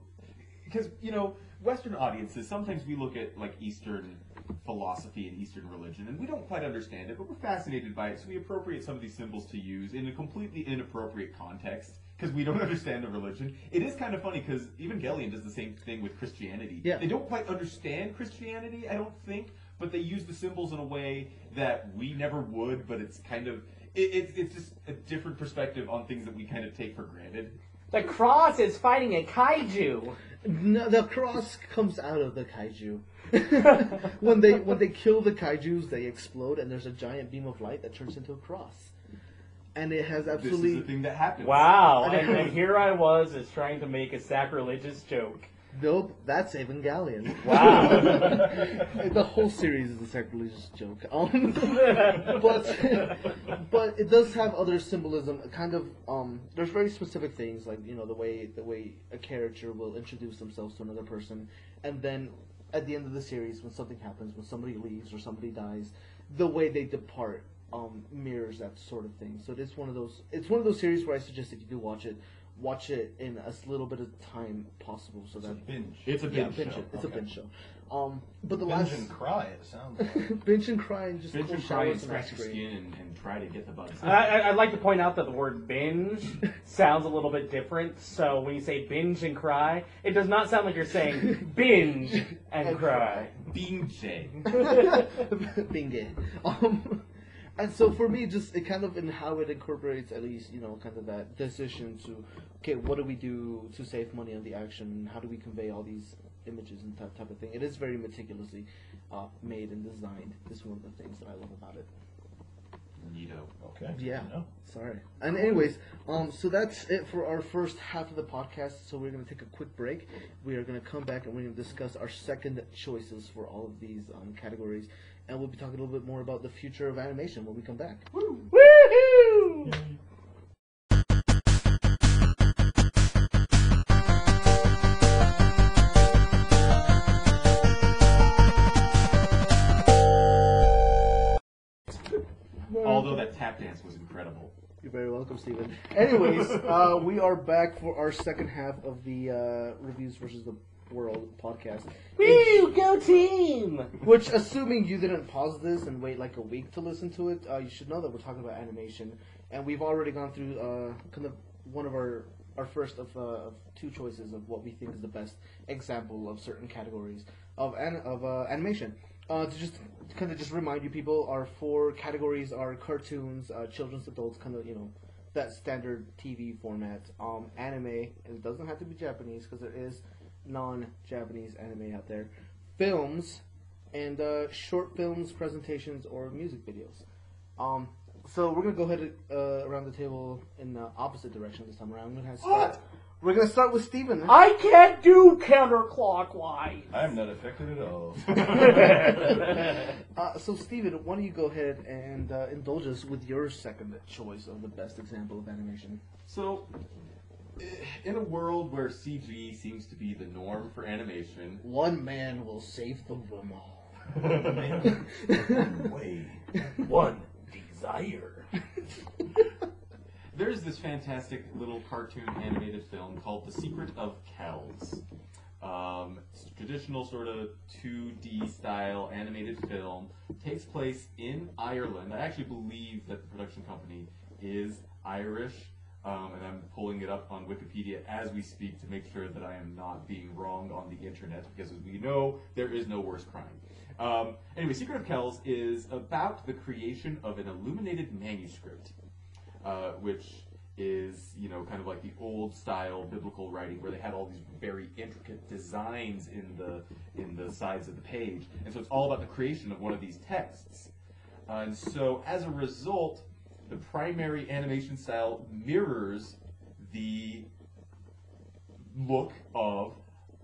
because you know Western audiences sometimes we look at like Eastern philosophy and Eastern religion and we don't quite understand it, but we're fascinated by it, so we appropriate some of these symbols to use in a completely inappropriate context because we don't understand the religion. It is kind of funny because Evangelion does the same thing with Christianity. Yeah. They don't quite understand Christianity, I don't think, but they use the symbols in a way that we never would. But it's kind of it, it's it's just a different perspective on things that we kind of take for granted. The cross is fighting a kaiju. No, the cross comes out of the kaiju. when they when they kill the kaiju's, they explode, and there's a giant beam of light that turns into a cross. And it has This is absolutely the thing that happens. Wow, and, and here I was is trying to make a sacrilegious joke. Nope, that's Evangelion. Wow. the whole series is a sacrilegious joke. Um, but but it does have other symbolism. Kind of um, there's very specific things like you know the way the way a character will introduce themselves to another person, and then at the end of the series when something happens, when somebody leaves or somebody dies, the way they depart um, mirrors that sort of thing. So it is one of those. It's one of those series where I suggest if you do watch it, watch it in as little bit of time possible, so It's a that binge. It's a yeah, binge binge show. it. It's Okay. a binge show. Um, but the Binge last and cry. It sounds. Like. binge and cry and just Binge cold and cry and scratch your skin and, and try to get the bugs. I, I- I'd like to point out that the word binge sounds a little bit different. So when you say binge and cry, it does not sound like you're saying binge and, And cry. Being Jay. Being. Um, and so for me, just it kind of in how it incorporates at least you know kind of that decision to okay, what do we do to save money on the action? How do we convey all these images and that type of thing? It is very meticulously uh, made and designed. This is one of the things that I love about it. Neato. Okay. Yeah. No. Sorry. And anyways, um, so that's it for our first half of the podcast. So we're gonna take a quick break. We are gonna come back and we're gonna discuss our second choices for all of these um, categories, and we'll be talking a little bit more about the future of animation when we come back. Woo! Woohoo! Although that tap dance was incredible. You're very welcome, Stephen. Anyways, uh, we are back for our second half of the uh, reviews versus the world podcast. Woo! Go team! Which, assuming you didn't pause this and wait like a week to listen to it, uh, you should know that we're talking about animation, and we've already gone through uh, kind of one of our our first of, uh, of two choices of what we think is the best example of certain categories of an, of uh, animation. Uh, to just kind of just remind you people, our four categories are cartoons, uh, children's, adults, kind of you know that standard TV format. Um, anime, and it doesn't have to be Japanese because there is non-Japanese anime out there. Films and uh, short films, presentations, or music videos. Um, so we're gonna go ahead uh, around the table in the opposite direction this time around. I'm gonna have start. We're gonna start with Steven. I can't do counterclockwise. I'm not affected at all. Uh, so, Steven, why don't you go ahead and uh, indulge us with your second choice of the best example of animation? So, in a world where CG seems to be the norm for animation, One man will save the them all. Way. One desire. there's this fantastic little cartoon animated film called The Secret of Kells. Um, it's a traditional sort of 2D style animated film takes place in Ireland. I actually believe that the production company is Irish, um, and I'm pulling it up on Wikipedia as we speak to make sure that I am not being wrong on the internet, because as we know, there is no worse crime. Um, anyway, Secret of Kells is about the creation of an illuminated manuscript uh, which is you know kind of like the old style biblical writing where they had all these very intricate designs in the in the sides of the page, and so it's all about the creation of one of these texts. Uh, and so as a result, the primary animation style mirrors the look of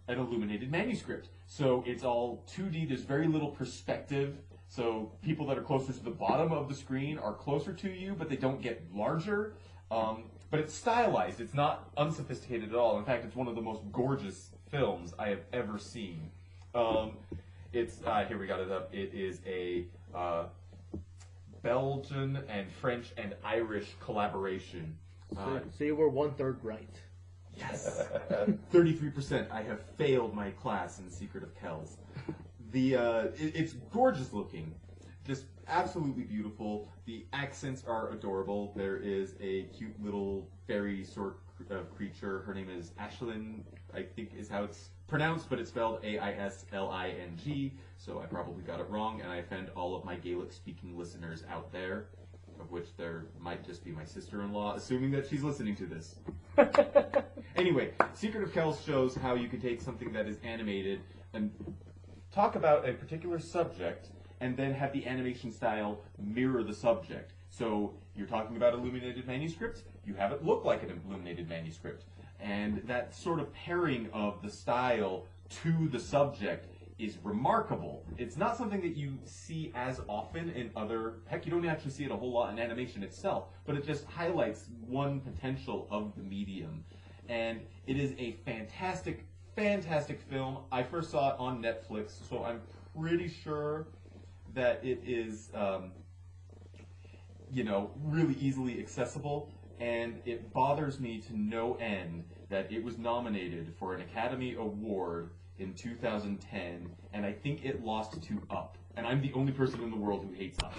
an illuminated manuscript. So it's all 2D, there's very little perspective. So people that are closer to the bottom of the screen are closer to you, but they don't get larger. Um, but it's stylized, it's not unsophisticated at all. In fact, it's one of the most gorgeous films I have ever seen. Um, it's, uh, here we got it up. It is a uh, Belgian and French and Irish collaboration. Uh, So, so you were one third right. Yes. Thirty-three percent. I have failed my class in Secret of Kells. The uh, it- it's gorgeous looking, just absolutely beautiful. The accents are adorable. There is a cute little fairy sort of creature. Her name is Ashlyn. I think is how it's pronounced, but it's spelled A-I-S-L-I-N-G. So I probably got it wrong, and I offend all of my Gaelic-speaking listeners out there, of which there might just be my sister-in-law, assuming that she's listening to this. Anyway, Secret of Kells shows how you can take something that is animated and talk about a particular subject and then have the animation style mirror the subject. So you're talking about illuminated manuscripts, you have it look like an illuminated manuscript. And that sort of pairing of the style to the subject is remarkable. It's not something that you see as often in other, heck, you don't actually see it a whole lot in animation itself, but it just highlights one potential of the medium. And it is a fantastic, fantastic film. I first saw it on Netflix, so I'm pretty sure that it is, um, you know, really easily accessible. And it bothers me to no end that it was nominated for an Academy Award in 2010, and I think it lost to Up. And I'm the only person in the world who hates Up.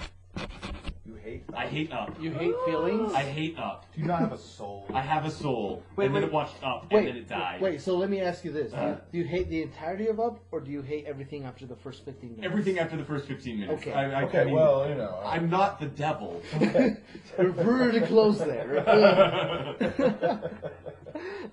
You hate I hate Up. You hate feelings? I hate Up. Do you not have a soul? I have a soul, Wait, and then wait. it watched Up, Wait, and then it died. wait. So let me ask you this: do, you, Uh. do you hate the entirety of Up, or do you hate everything after the first fifteen minutes? Everything after the first 15 minutes. Okay. I, I, okay, I mean, well, you know. I'm not the devil. We're pretty close there.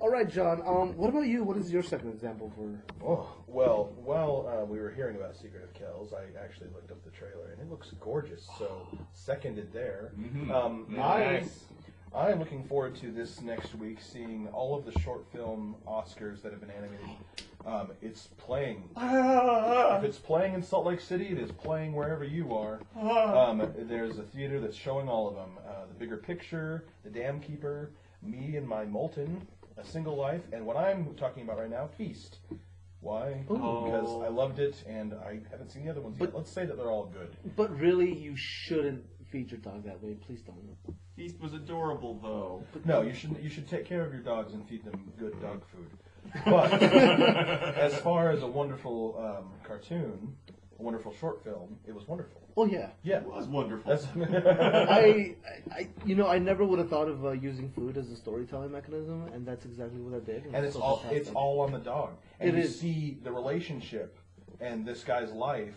All right, John. Um, what about you? What is your second example for? Oh, well, while uh, we were hearing about Secret of Kells, I actually looked up the trailer, and it looks gorgeous. So, seconded there. Mhm. Um, Nice. I, I am looking forward to this next week, seeing all of the short film Oscars that have been animated. Um, it's playing. if it's playing in Salt Lake City, it is playing wherever you are. Um, there's a theater that's showing all of them. Uh, the Bigger Picture, The Dam Keeper, Me and My Moulton, A Single Life, and what I'm talking about right now, Feast. Why? Oh. Because I loved it, and I haven't seen the other ones yet. Let's say that they're all good. But really, you shouldn't feed your dog that way. Please don't. Feast was adorable, though. No, you should you should take care of your dogs and feed them good dog food. But as far as a wonderful um, cartoon, a wonderful short film, it was wonderful. Oh yeah. Yeah, It was wonderful. that's I, I, you know, I never would have thought of uh, using food as a storytelling mechanism, and that's exactly what I did. and it's so all fantastic. it's all on the dog. And It you is. see the relationship and this guy's life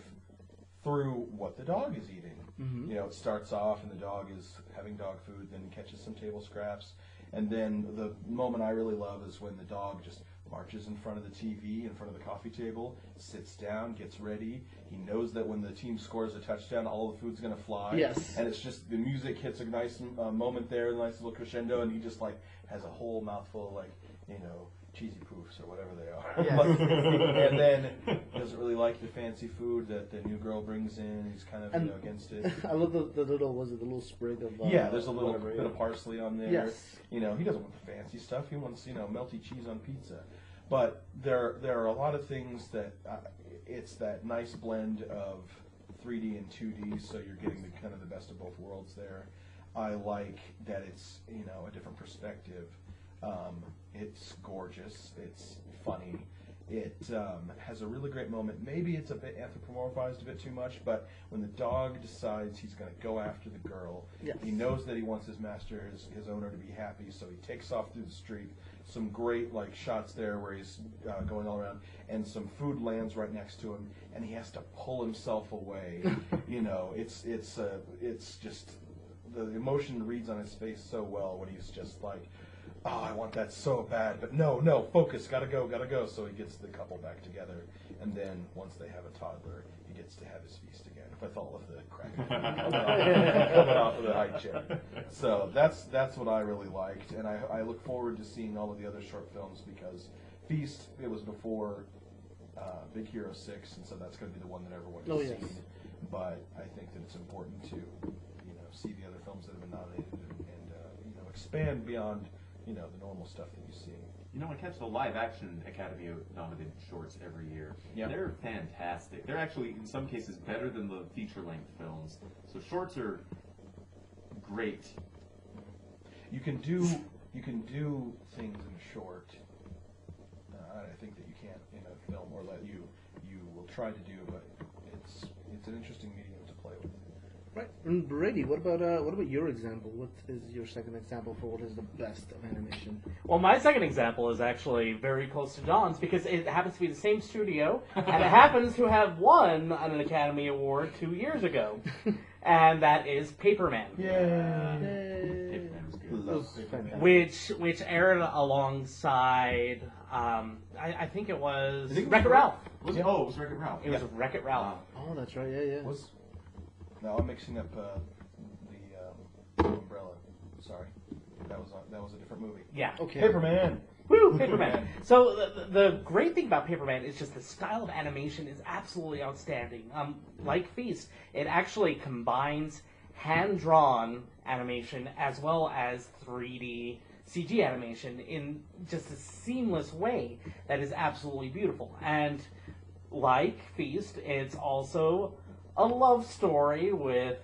through what the dog is eating. Mhm. You know, it starts off and the dog is having dog food, then catches some table scraps, and then the moment I really love is when the dog just marches in front of the TV, in front of the coffee table, sits down, gets ready. He knows that when the team scores a touchdown, all the food's gonna fly. Yes. And it's just the music hits a nice uh, moment there, a nice little crescendo, and he just like has a whole mouthful of like you know cheesy poofs or whatever they are. Yes. and then doesn't really like the fancy food that the new girl brings in. He's kind of And- you know against it. I love the, the little was it the little sprig of uh, yeah, there's a little whatever, bit yeah. of parsley on there. Yes. You know, he doesn't want the fancy stuff. He wants you know melty cheese on pizza. But there there are a lot of things that uh, it's that nice blend of 3D and 2D, so you're getting the kind of the best of both worlds there. I like that it's you know a different perspective. Um, it's gorgeous. It's funny. It um, has a really great moment. Maybe it's a bit anthropomorphized a bit too much, but when the dog decides he's going to go after the girl, Yes. he knows that he wants his master, his, his owner, to be happy, so he takes off through the street. Some great like shots there where he's uh, going all around, and some food lands right next to him, and he has to pull himself away. you know, it's it's uh, it's just the emotion reads on his face so well when he's just like, "Oh, I want that so bad, but no, no, focus, gotta go, gotta go." So he gets the couple back together, and then once they have a toddler, he gets to have his again with all of the crack coming off, coming off of the high chair. So that's that's what I really liked, and I, I look forward to seeing all of the other short films because Feast it was before uh, Big Hero Six, and so that's going to be the one that everyone has Oh, yes. seen. But I think that it's important to you know see the other films that have been nominated and, and uh, you know expand beyond you know the normal stuff that you see. You know, I catch the live action Academy nominated shorts every year. Yeah. They're fantastic. They're actually, in some cases, better than the feature length films. So shorts are great. You can do you can do things in a short. Uh, I think that you can't in a film or that you you will try to do, but it's it's an interesting medium to play with. Right. And Brady, what about uh, what about your example? What is your second example for what is the best of animation? Well, my second example is actually very close to John's because it happens to be the same studio, and it happens to have won an Academy Award two years ago, and that is Paperman, Yay. Paperman was good. That was fantastic. which which aired alongside, um, I, I think it was I think it was Wreck-It Ralph. Was it? Oh, it was Wreck-It Ralph. It was Yeah. Wreck-It Ralph. Oh, that's right. Yeah, yeah. Was no, I'm mixing up uh, the um, umbrella. Sorry, that was a, that was a different movie. Yeah. Okay. Paperman. Woo, Paperman. So the, the great thing about Paperman is just the style of animation is absolutely outstanding. Um, like Feast, it actually combines hand-drawn animation as well as 3D CG animation in just a seamless way that is absolutely beautiful. And like Feast, it's also a love story with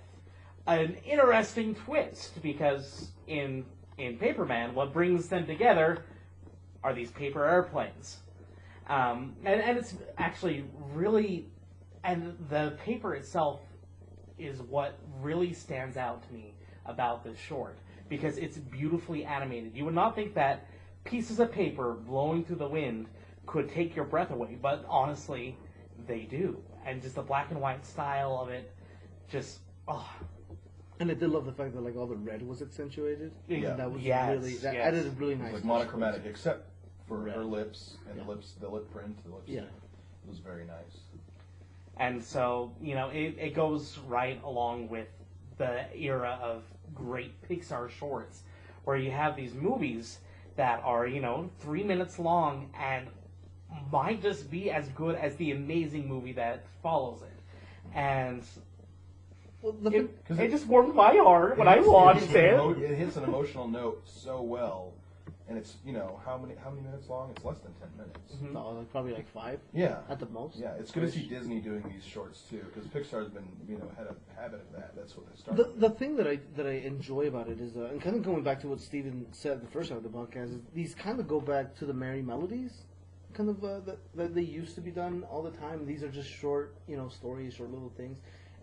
an interesting twist because in in Paperman, what brings them together are these paper airplanes, um, and and it's actually really, and the paper itself is what really stands out to me about this short because it's beautifully animated. You would not think that pieces of paper blowing through the wind could take your breath away, but honestly, they do. And just the black and white style of it, just oh, And I did love the fact that like all the red was accentuated. Yeah. That was Yes, really that yes. added a really It nice. was like touch. monochromatic, except for Red. her lips and Yeah. the lips, the lip print, the lipstick. Yeah. It was very nice. And so, you know, it, it goes right along with the era of great Pixar shorts, where you have these movies that are, you know, three minutes long and might just be as good as the amazing movie that follows it. And Well, the it, it it- just warmed my heart when I watched hits an it. emo- it hits an emotional note so well, and it's you know how many how many minutes long? It's less than ten minutes. Mhm. no, like, probably like five Yeah, at the most. yeah. It's good to see Disney doing these shorts too, because Pixar's been you know had a habit of that. That's what they started. The, the thing that I that I enjoy about it is, uh, and kind of going back to what Steven said the first half of the podcast, is these kind of go back to the Merrie Melodies, kind of uh, that, that they used to be done all the time. These are just short, you know, stories, short little things,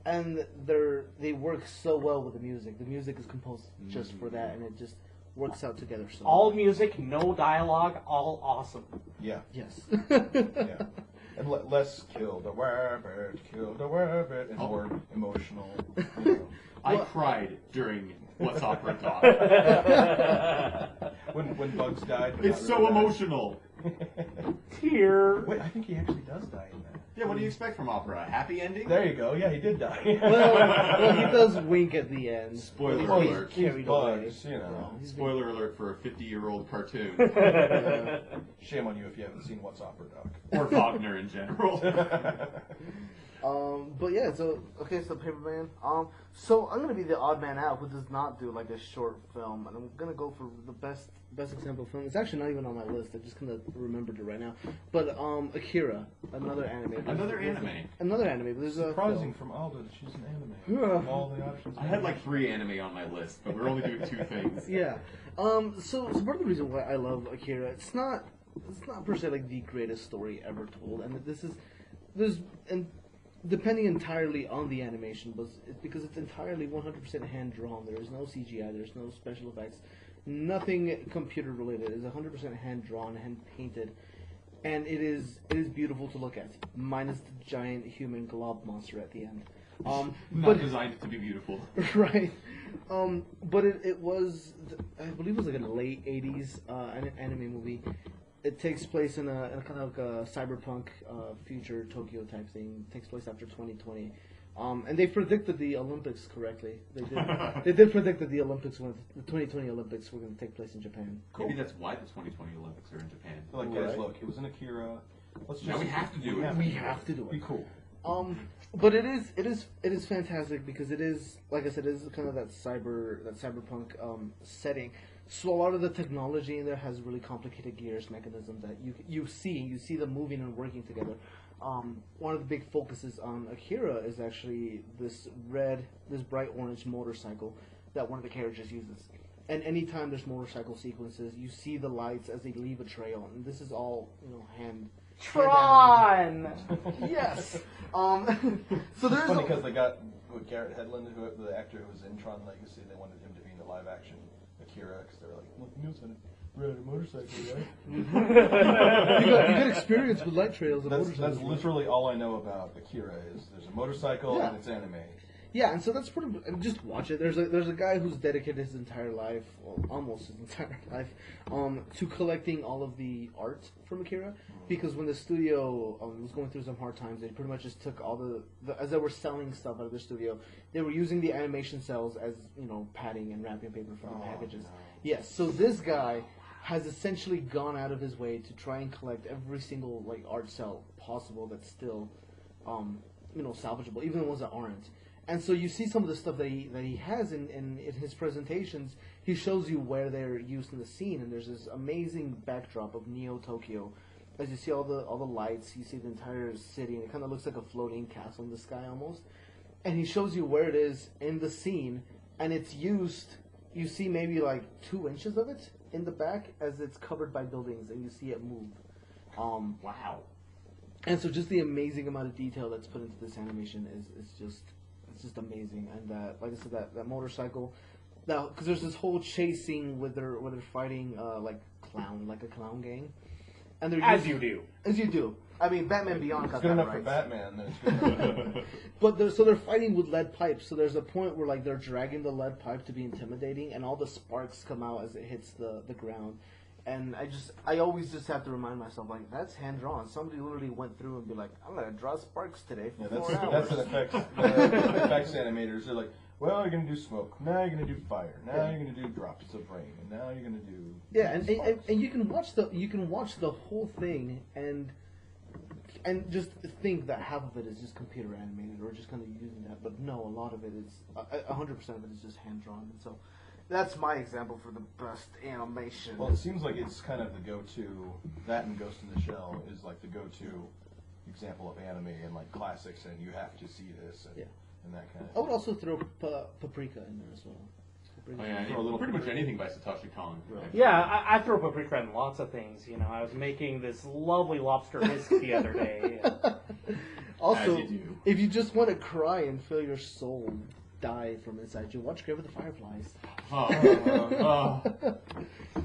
and they're they work so well with the music. The music is composed just for that, and it just works out together so. All well. music, no dialogue, all awesome. yeah, yes. yeah. and le- less kill the rabbit, kill the rabbit, and more emotional. You know. I cried during What's Opera Doc. when when Bugs died. it's so really emotional. Tear. Wait, I think he actually does die in that. Yeah, what do you expect from opera? A happy ending? There you go. Yeah, he did die. well, well, he does wink at the end. Spoiler He's Well, alert. he's carried away. Bugs, you know. he's being- Spoiler alert for a 50 year old cartoon. Shame on you if you haven't seen What's Opera Doc. or Wagner in general. Um, but yeah, so okay, so Paperman. Um, so I'm gonna be the odd man out who does not do like a short film, and I'm gonna go for the best best example film. It's actually not even on my list. I just kind of remembered it right now. But um, Akira, another anime. Another There's- anime. Another anime. But there's a Surprising film. from Aldo that she's an anime. Yeah. All the options. I had like three anime on my list, but we're only doing two things. Yeah. Um. So, so part of the reason why I love Akira, it's not, it's not per se like the greatest story ever told, and this is, there's and depending entirely on the animation, but it's because it's entirely 100% hand drawn. There is no CGI. There's no special effects. Nothing computer related. It's 100% hand drawn, hand painted, and it is it is beautiful to look at, minus the giant human glob monster at the end. Um, Not but designed to be beautiful. right. Um, but it, it was, I believe it was like a late 80s uh, anime movie. It takes place in a, in a kind of like a cyberpunk uh, future Tokyo type thing. It takes place after 2020. Um, and they predicted the Olympics correctly. They did. they did predict that the Olympics, were, the 2020 Olympics, were going to take place in Japan. Maybe that's why the 2020 Olympics are in Japan. They're like, guys, Right. look, it was in Akira. Let's just. Now we have to do it. We have to do it. Be cool. Um, but it is it is it is fantastic because it is like I said, it is kind of that cyber that cyberpunk um, setting. So a lot of the technology in there has really complicated gears mechanisms that you you see you see them moving and working together. Um, one of the big focuses on Akira is actually this red, this bright orange motorcycle that one of the characters uses. And anytime there's motorcycle sequences, you see the lights as they leave a trail, and this is all you know hand. Tron. Yes. Um. so there's Funny a- because they got with Garrett Hedlund, who the actor who was in Tron Legacy. They wanted him to be in the live action Akira because they were like, "Look, he was gonna ride a motorcycle, right?" you, got, you get experience with light trails and That's motorcycles. that's literally all I know about Akira is there's a motorcycle Yeah. and it's anime. Yeah, and so that's pretty. And just watch it. There's a there's a guy who's dedicated his entire life, well, almost his entire life, um, to collecting all of the art from Akira. Because when the studio um, was going through some hard times, they pretty much just took all the, the as they were selling stuff out of the studio, they were using the animation cells as you know padding and wrapping paper for the packages. Yes, so this guy has essentially gone out of his way to try and collect every single like art cell possible that's still um, you know, salvageable, even the ones that aren't. And so you see some of the stuff that he that he has in, in, in his presentations. He shows you where they're used in the scene, and there's this amazing backdrop of Neo Tokyo. As you see all the all the lights, you see the entire city, and it kind of looks like a floating castle in the sky almost. And he shows you where it is in the scene, and it's used. You see maybe like two inches of it in the back as it's covered by buildings, and you see it move. Um, Wow. and so just the amazing amount of detail that's put into this animation is, is just it's just amazing. And uh, like I said, that, that motorcycle, now because there's this whole chase scene where they're where they're fighting uh, like clown, like a clown gang, and they're As using- you do. as you do. I mean, Batman Beyond It's got good that enough right. for Batman. Then it's good enough. But they're, so they're fighting with lead pipes. So there's a point where like they're dragging the lead pipe to be intimidating, and all the sparks come out as it hits the the ground. And I just, I always just have to remind myself, like that's hand drawn. Somebody literally went through and be like, I'm gonna draw sparks today for Yeah, that's four that's hours. an effects the effects animators. They're like, well, you're gonna do smoke. Now you're gonna do fire. Now Yeah. you're gonna do drops of rain. And now you're gonna do Yeah, and, and, and you can watch the you can watch the whole thing and and just think that half of it is just computer animated or just kind of using that, but no, a lot of it is a hundred percent of it is just hand drawn, and so that's my example for the best animation. Well, it seems like it's kind of the go-to. That and Ghost in the Shell is like the go-to example of anime and like classics, and you have to see this and, Yeah. and that kind of. I would also throw pa- paprika in there as well. Paprika. Oh, yeah, For a little pretty much anything by Satoshi Kon. actually. Yeah, I, I throw paprika in lots of things. You know, I was making this lovely lobster bisque the other day. Also, you if you just want to cry and feel your soul die from inside you, watch Grave of the Fireflies.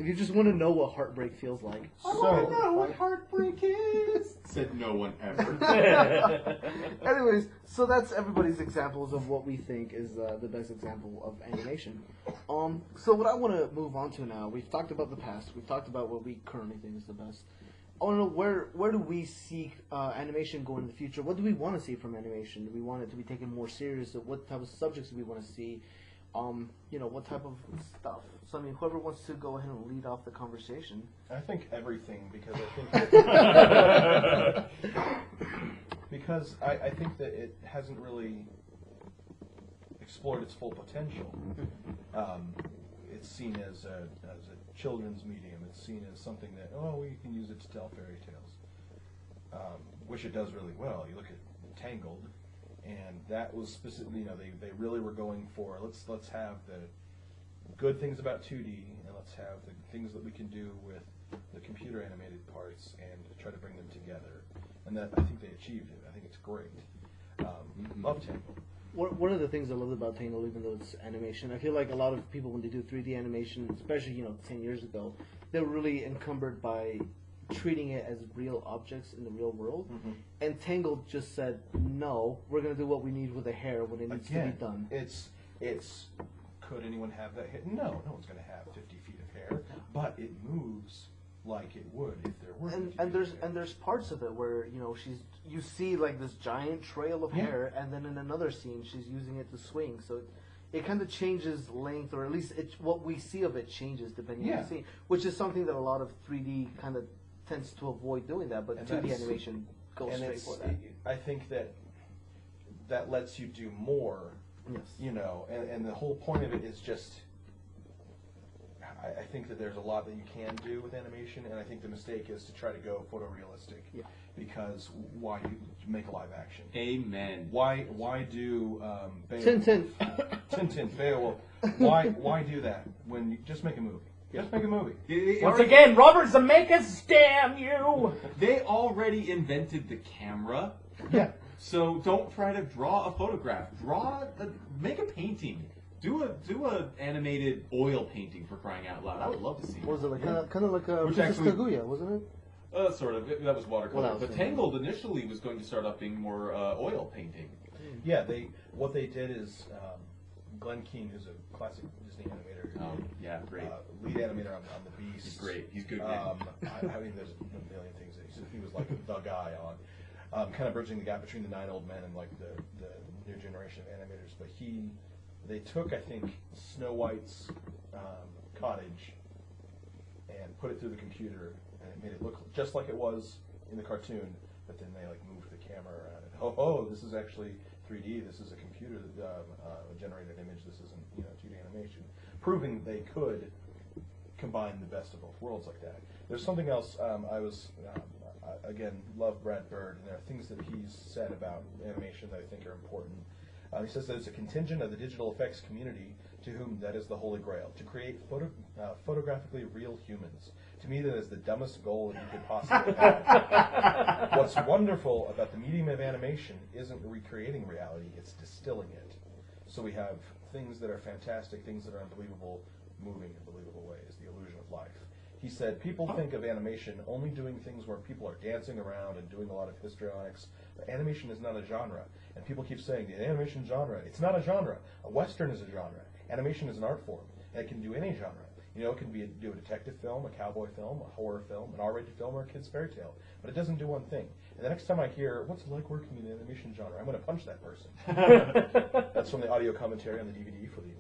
If you just want to know what heartbreak feels like. I don't know what heartbreak is. Said no one ever. Anyways, so that's everybody's examples of what we think is uh, the best example of animation. Um, so what I want to move on to now, we've talked about the past, we've talked about what we currently think is the best. I want to know where where do we see uh, animation going in the future? What do we want to see from animation? Do we want it to be taken more serious? What type of subjects do we want to see? Um, you know, what type of stuff? So I mean, whoever wants to go ahead and lead off the conversation. I think everything because I think because I, I think that it hasn't really explored its full potential. Um, it's seen as a, as a children's medium. It's seen as something that oh we can use it to tell fairy tales, um, which it does really well. You look at Tangled, and that was specifically you know they, they really were going for let's let's have the good things about 2D and let's have the things that we can do with the computer animated parts and try to bring them together. And that I think they achieved it. I think it's great. Um, Love Tangled. One of the things I love about Tangled, even though it's animation, I feel like a lot of people when they do 3D animation, especially you know 10 years ago, they're really encumbered by treating it as real objects in the real world. Mm-hmm. And Tangled just said, no, we're gonna do what we need with the hair when it needs Again, to be done. it's it's could anyone have that hair? No, no one's going to have 50 feet of hair, but it moves like it would if there were. And 50 and there's hair. and there's parts of it where you know she's you see like this giant trail of Yeah. hair, and then in another scene she's using it to swing. So it, it kind of changes length, or at least it, what we see of it changes depending on the scene, which is something that a lot of 3D kind of tends to avoid doing that. But And 2D that's- animation goes and straight it's, for that. I think that that lets you do more Yes. you know, and, and the whole point of it is just. I, I think that there's a lot that you can do with animation, and I think the mistake is to try to go photorealistic. Yeah. Because why do make a live action? Amen. Why why do um, Beowulf, Tintin. Tintin, Beowulf? Why why do that when you just make a movie? Just make a movie. They- they Once already- again, Robert Zemeckis, damn you! They already invented the camera, Yeah. so don't try to draw a photograph. Draw, a, make a painting. Do a do a animated oil painting for crying out loud. I would love to see. What was it like? Kind of, kind of like a Which Princess actually- Kaguya, wasn't it? Uh, sort of. It- that was watercolor. Well, that was but the- Tangled initially was going to start up being more uh, oil painting. Yeah, they what they did is um, Glenn Keane, who's a classic Disney animator, Oh, yeah, great. uh, lead animator on, on the Beast. He's great. He's good. Um, I, I mean, there's a million things that he, he was like the guy on, um, kind of bridging the gap between the nine old men and like the, the new generation of animators. But he, they took I think Snow White's um, cottage and put it through the computer, and it made it look just like it was in the cartoon. But then they like moved the camera around it. Oh, oh, this is actually 3D. This is a computer um, uh, generated image. This isn't you know 2D animation, proving that they could combine the best of both worlds like that. There's something else um, I was um, I, again love Brad Bird, and there are things that he's said about animation that I think are important. Uh, he says there's a contingent of the digital effects community to whom that is the holy grail to create photo, uh, photographically real humans. To me, that is the dumbest goal that you could possibly have. What's wonderful about the medium of animation isn't recreating reality; it's distilling it. So we have things that are fantastic, things that are unbelievable, moving in believable ways, the illusion of life. He said people think of animation only doing things where people are dancing around and doing a lot of histrionics. But animation is not a genre. And people keep saying the animation genre, it's not a genre. A Western is a genre. Animation is an art form. And it can do any genre. You know, it can be a, do a detective film, a cowboy film, a horror film, an R-rated film, or a kid's fairy tale. But it doesn't do one thing. And the next time I hear, what's it like working in the animation genre, I'm going to punch that person. That's from the audio commentary on the DVD for The.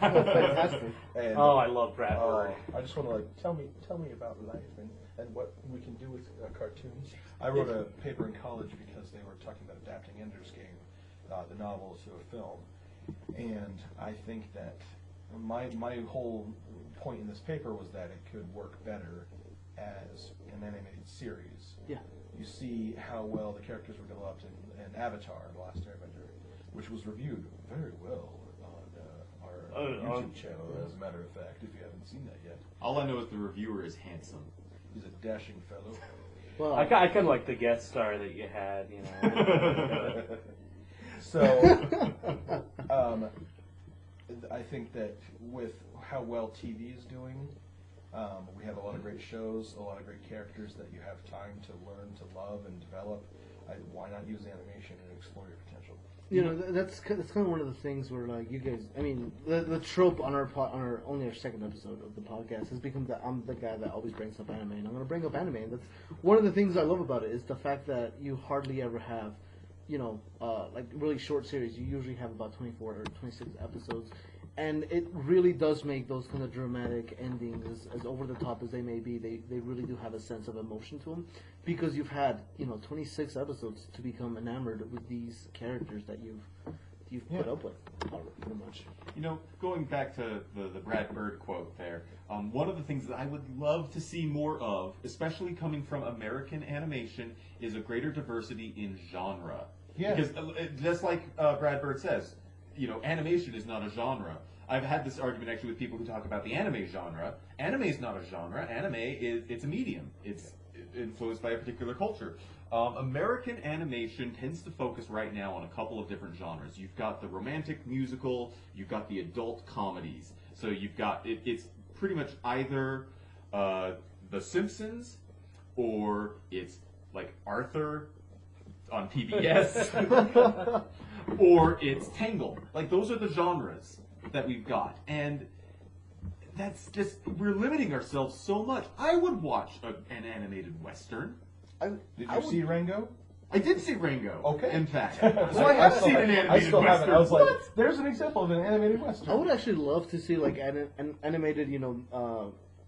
Fantastic. And, Oh, I love Brad Bird. I just want to like tell me tell me about life and, and what we can do with uh, cartoons. I wrote a paper in college because they were talking about adapting Ender's Game, uh, the novel, to a film, and I think that my my whole point in this paper was that it could work better as an animated series. Yeah. You see how well the characters were developed in, in Avatar: The Last Airbender, which was reviewed very well on uh, our Uh, YouTube on- channel, as a matter of fact, if you haven't seen that yet. All I know is the reviewer is handsome. He's a dashing fellow. Well, I, ki- I kind of like the guest star that you had, you know. so, um, I think that with how well TV is doing, um, we have a lot of great shows, a lot of great characters that you have time to learn to love and develop. I, why not use animation and explore your potential? You know, th- that's ki- that's kind of one of the things where like you guys. I mean, the the trope on our po- on our only our second episode of the podcast has become that I'm the guy that always brings up anime, and I'm going to bring up anime. And that's one of the things I love about it is the fact that you hardly ever have, you know, uh, like really short series. You usually have about 24 or 26 episodes, and it really does make those kind of dramatic endings, as, as over the top as they may be, they they really do have a sense of emotion to them, because you've had you know 26 episodes to become enamored with these characters that you've you've put Yeah. up with, pretty much. You know, going back to the, the Brad Bird quote there, um, one of the things that I would love to see more of, especially coming from American animation, is a greater diversity in genre. Yeah. Because uh, just like uh, Brad Bird says, you know, animation is not a genre. I've had this argument actually with people who talk about the anime genre. Anime is not a genre. Anime is it's a medium. It's influenced by a particular culture. Um, American animation tends to focus right now on a couple of different genres. You've got the romantic musical, you've got the adult comedies. So you've got it, it's pretty much either uh, The Simpsons or it's like Arthur on PBS or it's Tangled. Like those are the genres that we've got, and that's just we're limiting ourselves so much. I would watch a, an animated western. I, Did I you would- see Rango? I did see Rango. Okay. In fact, So I have still seen an I animated still western. haven't. I was like, What? there's an example of an animated western. I would actually love to see like an, an animated, you know, uh,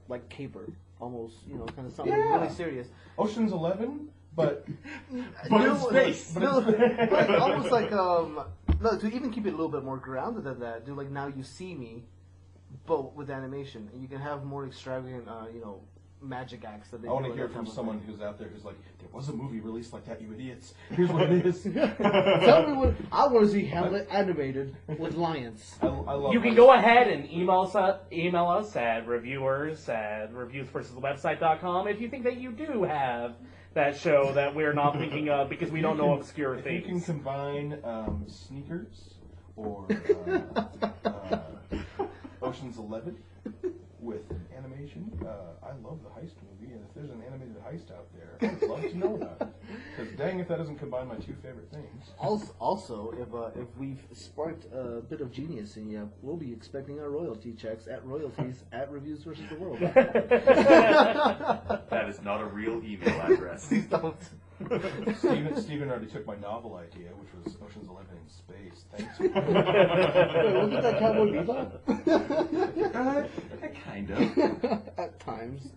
like caper, almost, you know, kind of something Yeah. really serious. Ocean's Eleven, but But in space. no, like, almost like um, no, to even keep it a little bit more grounded than that, do like now you see me, but with animation, and you can have more extravagant, uh, you know, magic acts that they. I want to hear from someone who's out there who's like, there was a movie released like that, you idiots. Here's what it is. Tell me what I want to see Hamlet animated with lions. I, I love You can my- go ahead and email us, uh, email us at reviewers at reviewsversusthewebsite.com if you think that you do have that show that we're not thinking of because we don't know obscure If you can things. combine um, sneakers or uh, uh, Ocean's Eleven with animation, uh, I love the heist movie, and if there's an animated heist out there, I'd love to know about it. Because dang, if that doesn't combine my two favorite things. Also, also if uh, if we've sparked a bit of genius in you, we'll be expecting our royalty checks at royalties at reviews versus the world. that is not a real email address. Please don't. Steven, Steven already took my novel idea, which was Ocean's Eleven in space. Thanks. Wait, look at that cowboy bebop. uh, kind of. At times.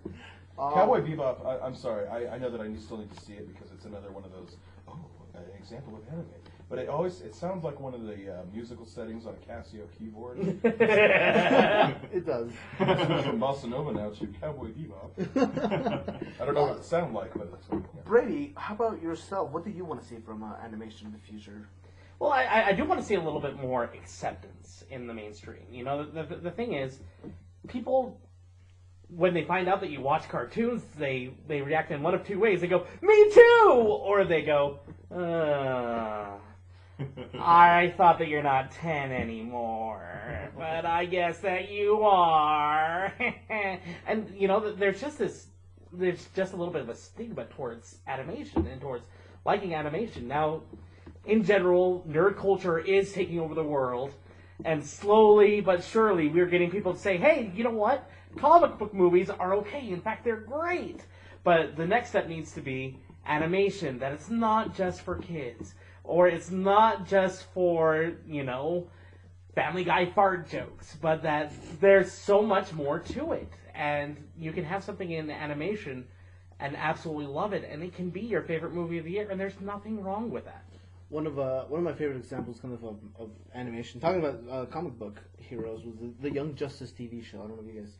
Um, Cowboy Bebop. I, I'm sorry. I, I know that I need, still need to see it because it's another one of those. Oh, an example of anime. But it always it sounds like one of the uh, musical settings on a Casio keyboard. It does. From bossa nova now to Cowboy Bebop. I don't know what it sounds like, but it's yeah. Brady, how about yourself? What do you want to see from uh, animation in the future? Well, I- I, I do want to see a little bit more acceptance in the mainstream. You know, the, the, the thing is, people, when they find out that you watch cartoons, they, they react in one of two ways. They go, me too! Or they go, uh, I thought that you're not 10 anymore, but I guess that you are. and, you know, there's just this, there's just a little bit of a stigma towards animation and towards liking animation. Now, in general, nerd culture is taking over the world, and slowly but surely, we're getting people to say, hey, you know what? Comic book movies are okay. In fact, they're great. But the next step needs to be animation, that it's not just for kids, or it's not just for, you know, Family Guy fart jokes, but that there's so much more to it. And you can have something in animation and absolutely love it, and it can be your favorite movie of the year, and there's nothing wrong with that. One of uh, one of my favorite examples, kind of of, of animation, talking about uh, comic book heroes, was the, the Young Justice TV show. I don't know if you guys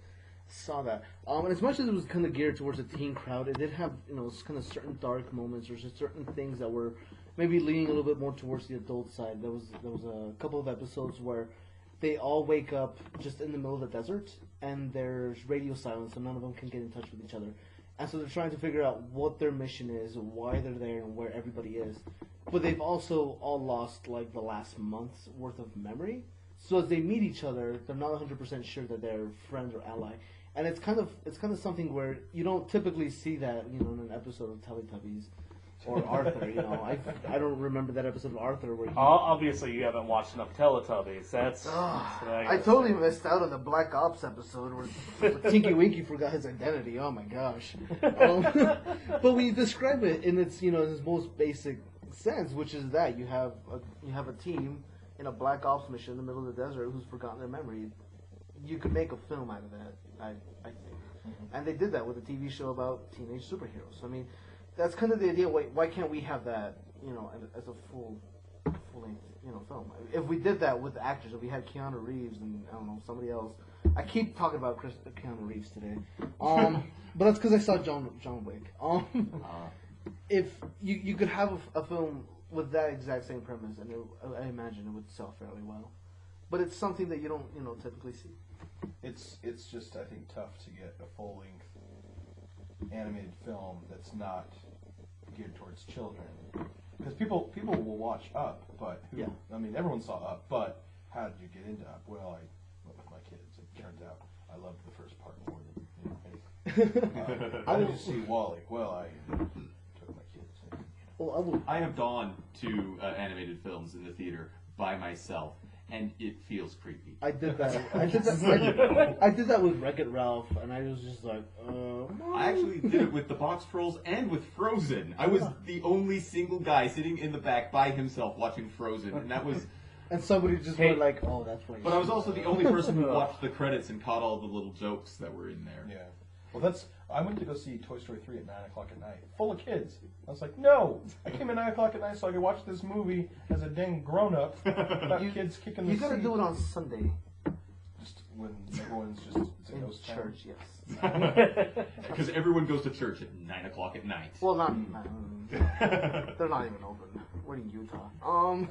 saw that. Um, and as much as it was kind of geared towards a teen crowd, it did have you know kind of certain dark moments or certain things that were maybe leaning a little bit more towards the adult side. There was there was a couple of episodes where they all wake up just in the middle of the desert, and there's radio silence, and none of them can get in touch with each other. And so they're trying to figure out what their mission is, why they're there, and where everybody is. But they've also all lost like the last month's worth of memory. So as they meet each other, they're not 100% sure that they're friend or ally. And it's kind of it's kind of something where you don't typically see that, you know, in an episode of Teletubbies or Arthur, you know. I, I don't remember that episode of Arthur where he Obviously, you haven't watched enough Teletubbies. That's. Ah, that's what I gotta totally missed out on the Black Ops episode where Tinky Winky forgot his identity. Oh my gosh! Um, but when you describe it in its you know its most basic sense, which is that you have a, you have a team in a Black Ops mission in the middle of the desert who's forgotten their memory, you could make a film out of that. I I think, and they did that with a TV show about teenage superheroes. I mean, that's kind of the idea. Why why can't we have that you know as a full full length you know film. If we did that with the actors, if we had Keanu Reeves and I don't know somebody else, I keep talking about Chris Keanu Reeves today, um, but that's because I saw John John Wick. Um, if you you could have a, a film with that exact same premise, and it, I imagine it would sell fairly well, but it's something that you don't you know typically see. It's it's just I think tough to get a full length animated film that's not geared towards children because people people will watch Up, but who, Yeah. I mean everyone saw Up, but how did you get into Up? Well, I went with my kids. It turns out I loved the first part more than you know, anything. Uh, how did you see WALL-E? Well, I took my kids. And, you know. Well, I would. I have gone to uh, animated films in the theater by myself, and it feels creepy. I did that. I did that. I did, I did that with Wreck It Ralph, and I was just like, uh, I actually did it with the Boxtrolls and with Frozen. I was the only single guy sitting in the back by himself watching Frozen, and that was. And somebody just Hey. went like, "Oh, that's why." But I was also the only person who watched the credits and caught all the little jokes that were in there. Yeah. Well, that's. I went to go see Toy Story 3 at 9 o'clock at night, full of kids. I was like, no! I came at 9 o'clock at night so I could watch this movie as a dang grown up about You- kids kicking the You gotta seat. do it on Sunday Just when everyone's just. It's a in ghost town. church. Yes. Because everyone goes to church at 9 o'clock at night. Well, not. not they're not even open. We're in Utah. Um.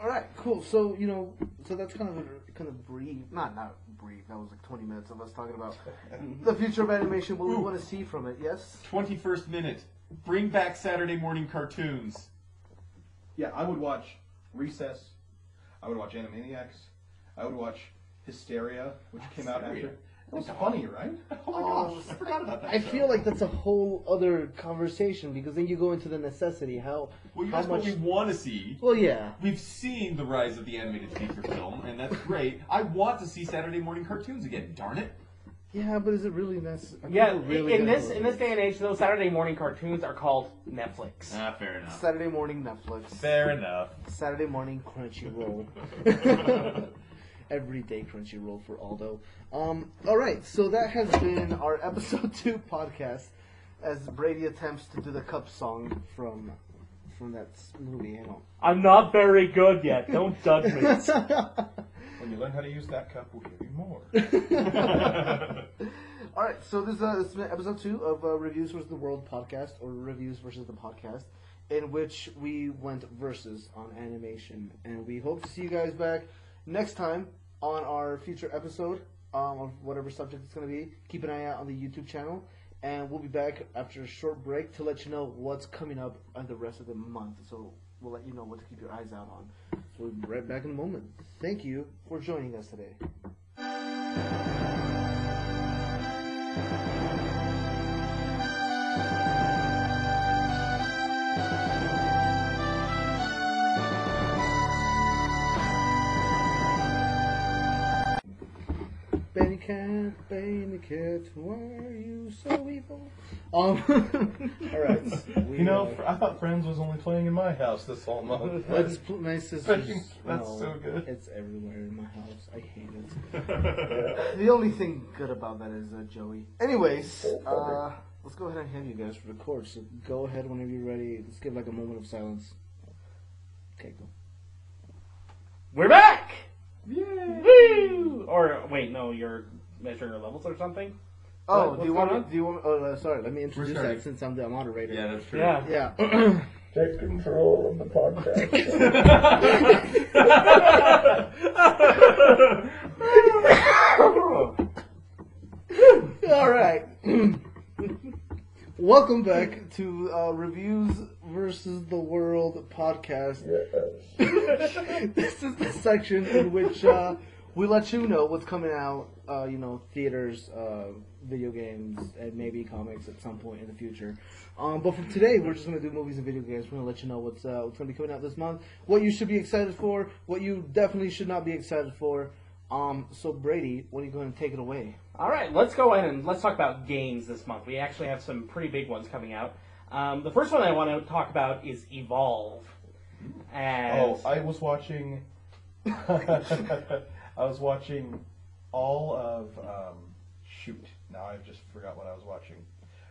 all right. Cool. So you know, so that's kind of a, kind of brief. Not not brief. That was like twenty minutes of us talking about the future of animation. What we Ooh. want to see from it. Yes. 21st minute. Bring back Saturday morning cartoons. Yeah, I would watch Recess. I would watch Animaniacs. I would watch Histeria, which came out after. It was funny, right? Oh my gosh, I forgot about that. I show. feel like that's a whole other conversation because then you go into the necessity. How Well, you how asked what much? we want to see. Well, yeah. We've seen the rise of the animated feature film, and that's great. I want to see Saturday morning cartoons again. Darn it! Yeah, but is it really necessary? Yeah, really in this in this day and age, those Saturday morning cartoons are called Netflix. Ah, fair enough. Saturday morning Netflix. Fair enough. Saturday morning Crunchyroll. Everyday Crunchyroll for Aldo. Um, all right, so that has been our episode two podcast as Brady attempts to do the cup song from from that movie. I don't. I'm not very good yet. Don't judge me. When you learn how to use that cup, we'll give you more. All right, so this, uh, this has been episode two of uh, Reviews versus the World podcast, or Reviews versus the podcast, in which we went versus on animation, and we hope to see you guys back next time on our future episode um, of whatever subject it's going to be. Keep an eye out on the YouTube channel, and we'll be back after a short break to let you know what's coming up on the rest of the month. So we'll let you know what to keep your eyes out on. So we'll be right back in a moment. Thank you for joining us today. Cat, Benny Cat, why are you so evil? Um, all right. we, You know, uh, fr- I thought Friends was only playing in my house this whole month. That's pl- my sister's. That's no, so good. It's everywhere in my house. I hate it. the only thing good about that is uh, Joey. Anyways, uh, let's go ahead and have you guys record. So go ahead whenever you're ready. Let's give like a moment of silence. Okay, go. We're back. Woo! Or wait, no, you're measuring your levels or something. Oh, What- do you what's want? going Me, do you want? Oh, uh, sorry. Let me introduce starting. that since I'm the moderator. Yeah, that's true. Yeah. Yeah. Take control of the podcast. All right. Welcome back to uh, reviews versus versus the World podcast. Yes. this is the section in which uh, we let you know what's coming out. Uh, you know, theaters, uh, video games, and maybe comics at some point in the future. Um, but for today, we're just gonna do movies and video games. We're gonna let you know what's uh, what's gonna be coming out this month, what you should be excited for, what you definitely should not be excited for. Um, so Brady, why don't you going to take it away? All right, let's go ahead and let's talk about games this month. We actually have some pretty big ones coming out. Um, the first one I want to talk about is Evolve. And Oh, I was watching. I was watching all of. Um, shoot, now I've just forgot what I was watching.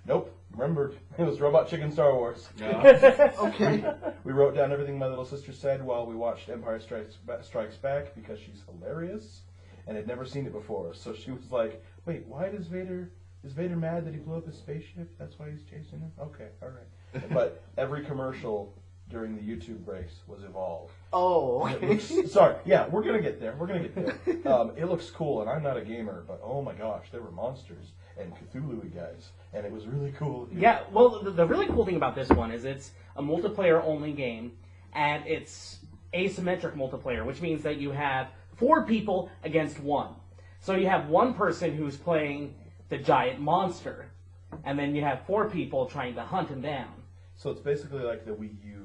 Nope, remembered. It was Robot Chicken Star Wars. Okay. We wrote down everything my little sister said while we watched Empire Strikes, Ba- Strikes Back because she's hilarious and had never seen it before. So she was like, "Wait, why does Vader? Is Vader mad that he blew up his spaceship? That's why he's chasing him? Okay, all right." but every commercial during the YouTube breaks was Evolve. oh, okay. looks- sorry, yeah, we're gonna get there. We're gonna get there. Um, it looks cool, and I'm not a gamer, but oh my gosh, there were monsters and Cthulhu guys, and it was really cool. Yeah, well, the, the really cool thing about this one is it's a multiplayer only game, and it's asymmetric multiplayer, which means that you have four people against one. So you have one person who's playing the giant monster, and then you have four people trying to hunt him down. So it's basically like the Wii U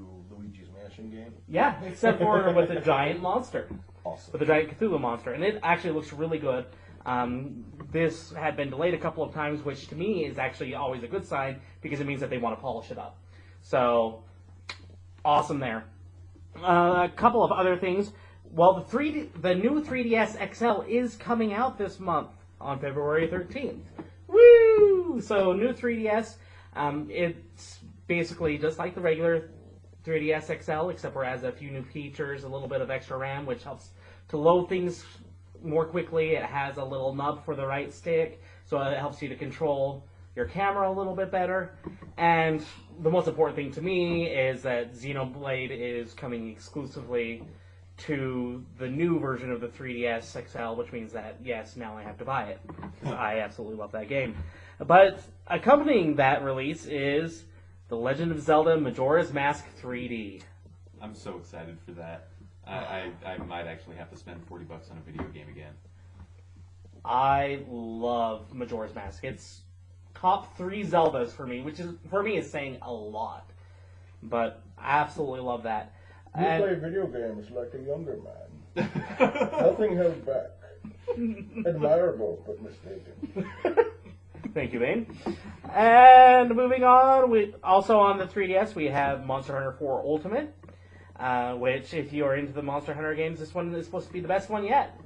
Mansion game. Yeah, except for with the giant monster. Awesome. with the giant Cthulhu monster, and it actually looks really good. Um, this had been delayed a couple of times, which to me is actually always a good sign because it means that they want to polish it up. So, awesome there. Uh, a couple of other things. Well, the 3D, the new 3DS XL is coming out this month on February 13th. Woo! So new 3DS. Um, it's basically just like the regular 3DS XL, except for it has a few new features, a little bit of extra RAM, which helps to load things more quickly. It has a little nub for the right stick, so it helps you to control your camera a little bit better. And the most important thing to me is that Xenoblade is coming exclusively to the new version of the 3DS XL, which means that yes, now I have to buy it. I absolutely love that game. But accompanying that release is The Legend of Zelda Majora's Mask 3D. I'm so excited for that. I, I, I might actually have to spend 40 bucks on a video game again. I love Majora's Mask. It's top three Zeldas for me, which is for me is saying a lot. But I absolutely love that. You And- play video games like a younger man. Nothing held back. Admirable, but mistaken. Thank you, Bane. And moving on, we also on the 3DS we have Monster Hunter 4 Ultimate, uh, which if you are into the Monster Hunter games, this one is supposed to be the best one yet.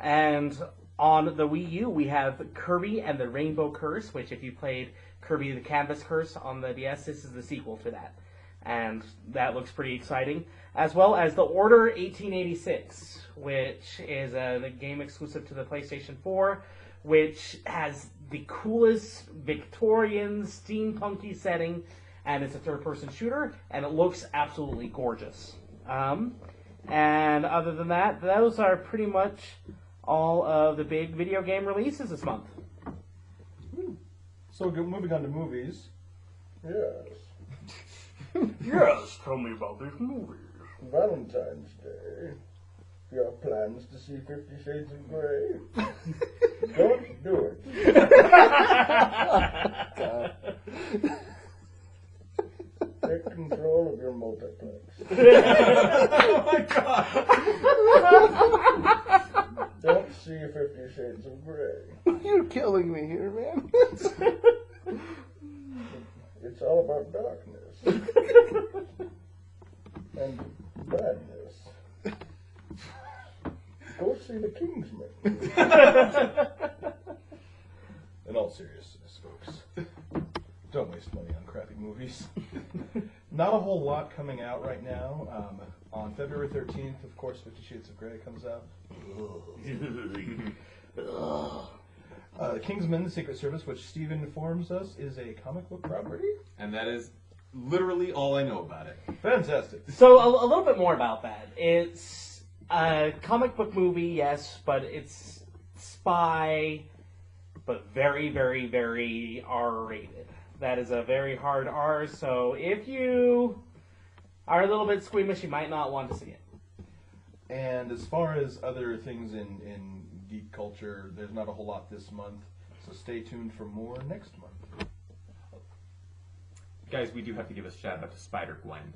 And on the Wii U we have Kirby and the Rainbow Curse, which if you played Kirby the Canvas Curse on the DS, this is the sequel to that. And that looks pretty exciting. As well as The Order 1886, which is a, a game exclusive to the PlayStation 4, which has the coolest Victorian steampunky setting, and it's a third-person shooter, and it looks absolutely gorgeous. Um, and other than that, those are pretty much all of the big video game releases this month. So moving on to movies. Yes. Yes, tell me about these movies. Valentine's Day. You have plans to see Fifty Shades of Grey? Don't do it. Take control of your multiplex. oh my god! Don't see Fifty Shades of Grey. You're killing me here, man. It's all about darkness and badness. Go see the Kingsman. In all seriousness, folks, don't waste money on crappy movies. Not a whole lot coming out right now. Um, on February 13th, of course, Fifty Shades of Grey comes out. Uh, Kingsman: The Secret Service, which Steven informs us is a comic book property. And that is literally all I know about it. Fantastic. So a, a little bit more about that. It's a comic book movie, yes, but it's spy, but very, very, very R-rated. That is a very hard R, so if you are a little bit squeamish, you might not want to see it. And as far as other things in, in geek culture, there's not a whole lot this month. So stay tuned for more next month. Guys, we do have to give a shout out to Spider Gwen.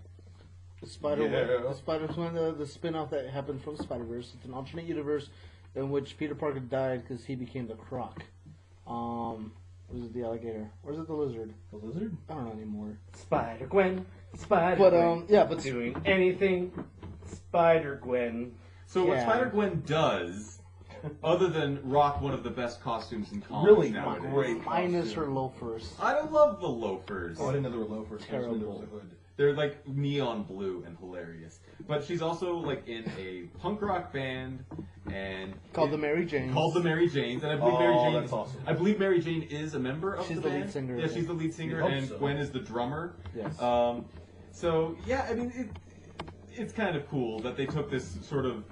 The Spider Yeah. the Spider Man the, the spin-off that happened from Spider Verse. It's an alternate universe in which Peter Parker died because he became the Croc. Um, was it the alligator or is it the lizard? The lizard? I don't know anymore. Spider Gwen, Spider But Gwen, um, yeah, but doing anything, Spider Gwen. So what Spider Gwen does, other than rock one of the best costumes in comics Really nowadays, great. minus costume. her loafers. I don't love the loafers. Oh, I didn't know there were loafers. I just knew there Terrible. Was a hood. They're like neon blue and hilarious. But she's also like in a punk rock band and Called the Mary Jane. called the Mary Janes, and I believe Oh, Mary Jane. that's awesome. I believe Mary Jane is a member of She's the the lead band. singer, Yeah, I she's think. the lead singer, hope and so. Gwen is the drummer. Yes. Um, so yeah, I mean, it, it's kind of cool that they took this sort of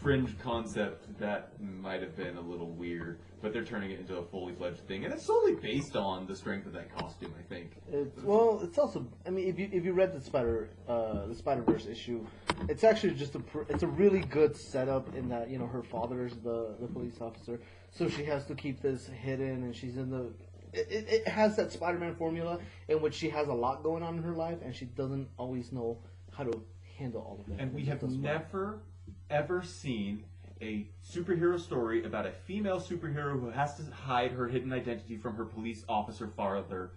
fringe concept that might have been a little weird, but they're turning it into a fully fledged thing, and it's solely based on the strength of that costume. I think. It's, well, it's also. I mean, if you if you read the Spider uh, the Spider Verse issue, it's actually just a pr- it's a really good setup in that you know her father's the the police officer, so she has to keep this hidden, and she's in the. It, it, it has that Spider-Man formula in which she has a lot going on in her life, and she doesn't always know how to handle all of that. And we have does well. never, ever seen a superhero story about a female superhero who has to hide her hidden identity from her police officer farther,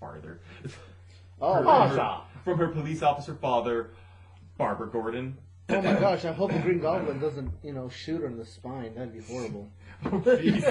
farther, Oh, Her- man. Awesome. from her police officer father, Barbara Gordon. oh my gosh! I hope the Green Goblin doesn't you know shoot her in the spine. That'd be horrible. Oh, jeez.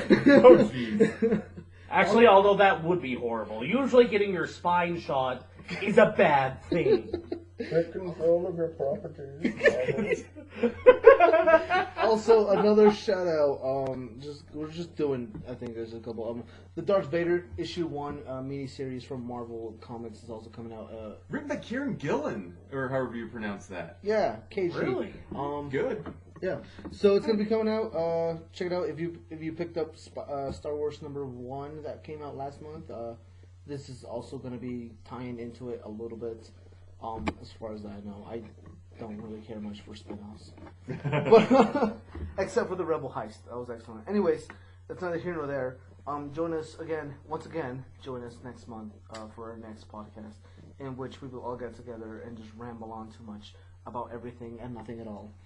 oh jeez. Actually, although that would be horrible. Usually, getting your spine shot is a bad thing. Take control of your properties. also another shout out um just we're just doing i think there's a couple um the darth vader issue one uh, mini series from marvel comics is also coming out uh Written by Kieron Gillen, or however you pronounce that. yeah kg Really? um Good. yeah so it's gonna be coming out uh check it out if you if you picked up Sp- uh, star wars number one that came out last month uh this is also gonna be tying into it a little bit um as far as i know i don't really care much for spin-offs. But except for the rebel heist. That was excellent. Anyways that's neither here nor there. Um join us again once again join us next month uh, for our next podcast in which we will all get together and just ramble on too much about everything and nothing at all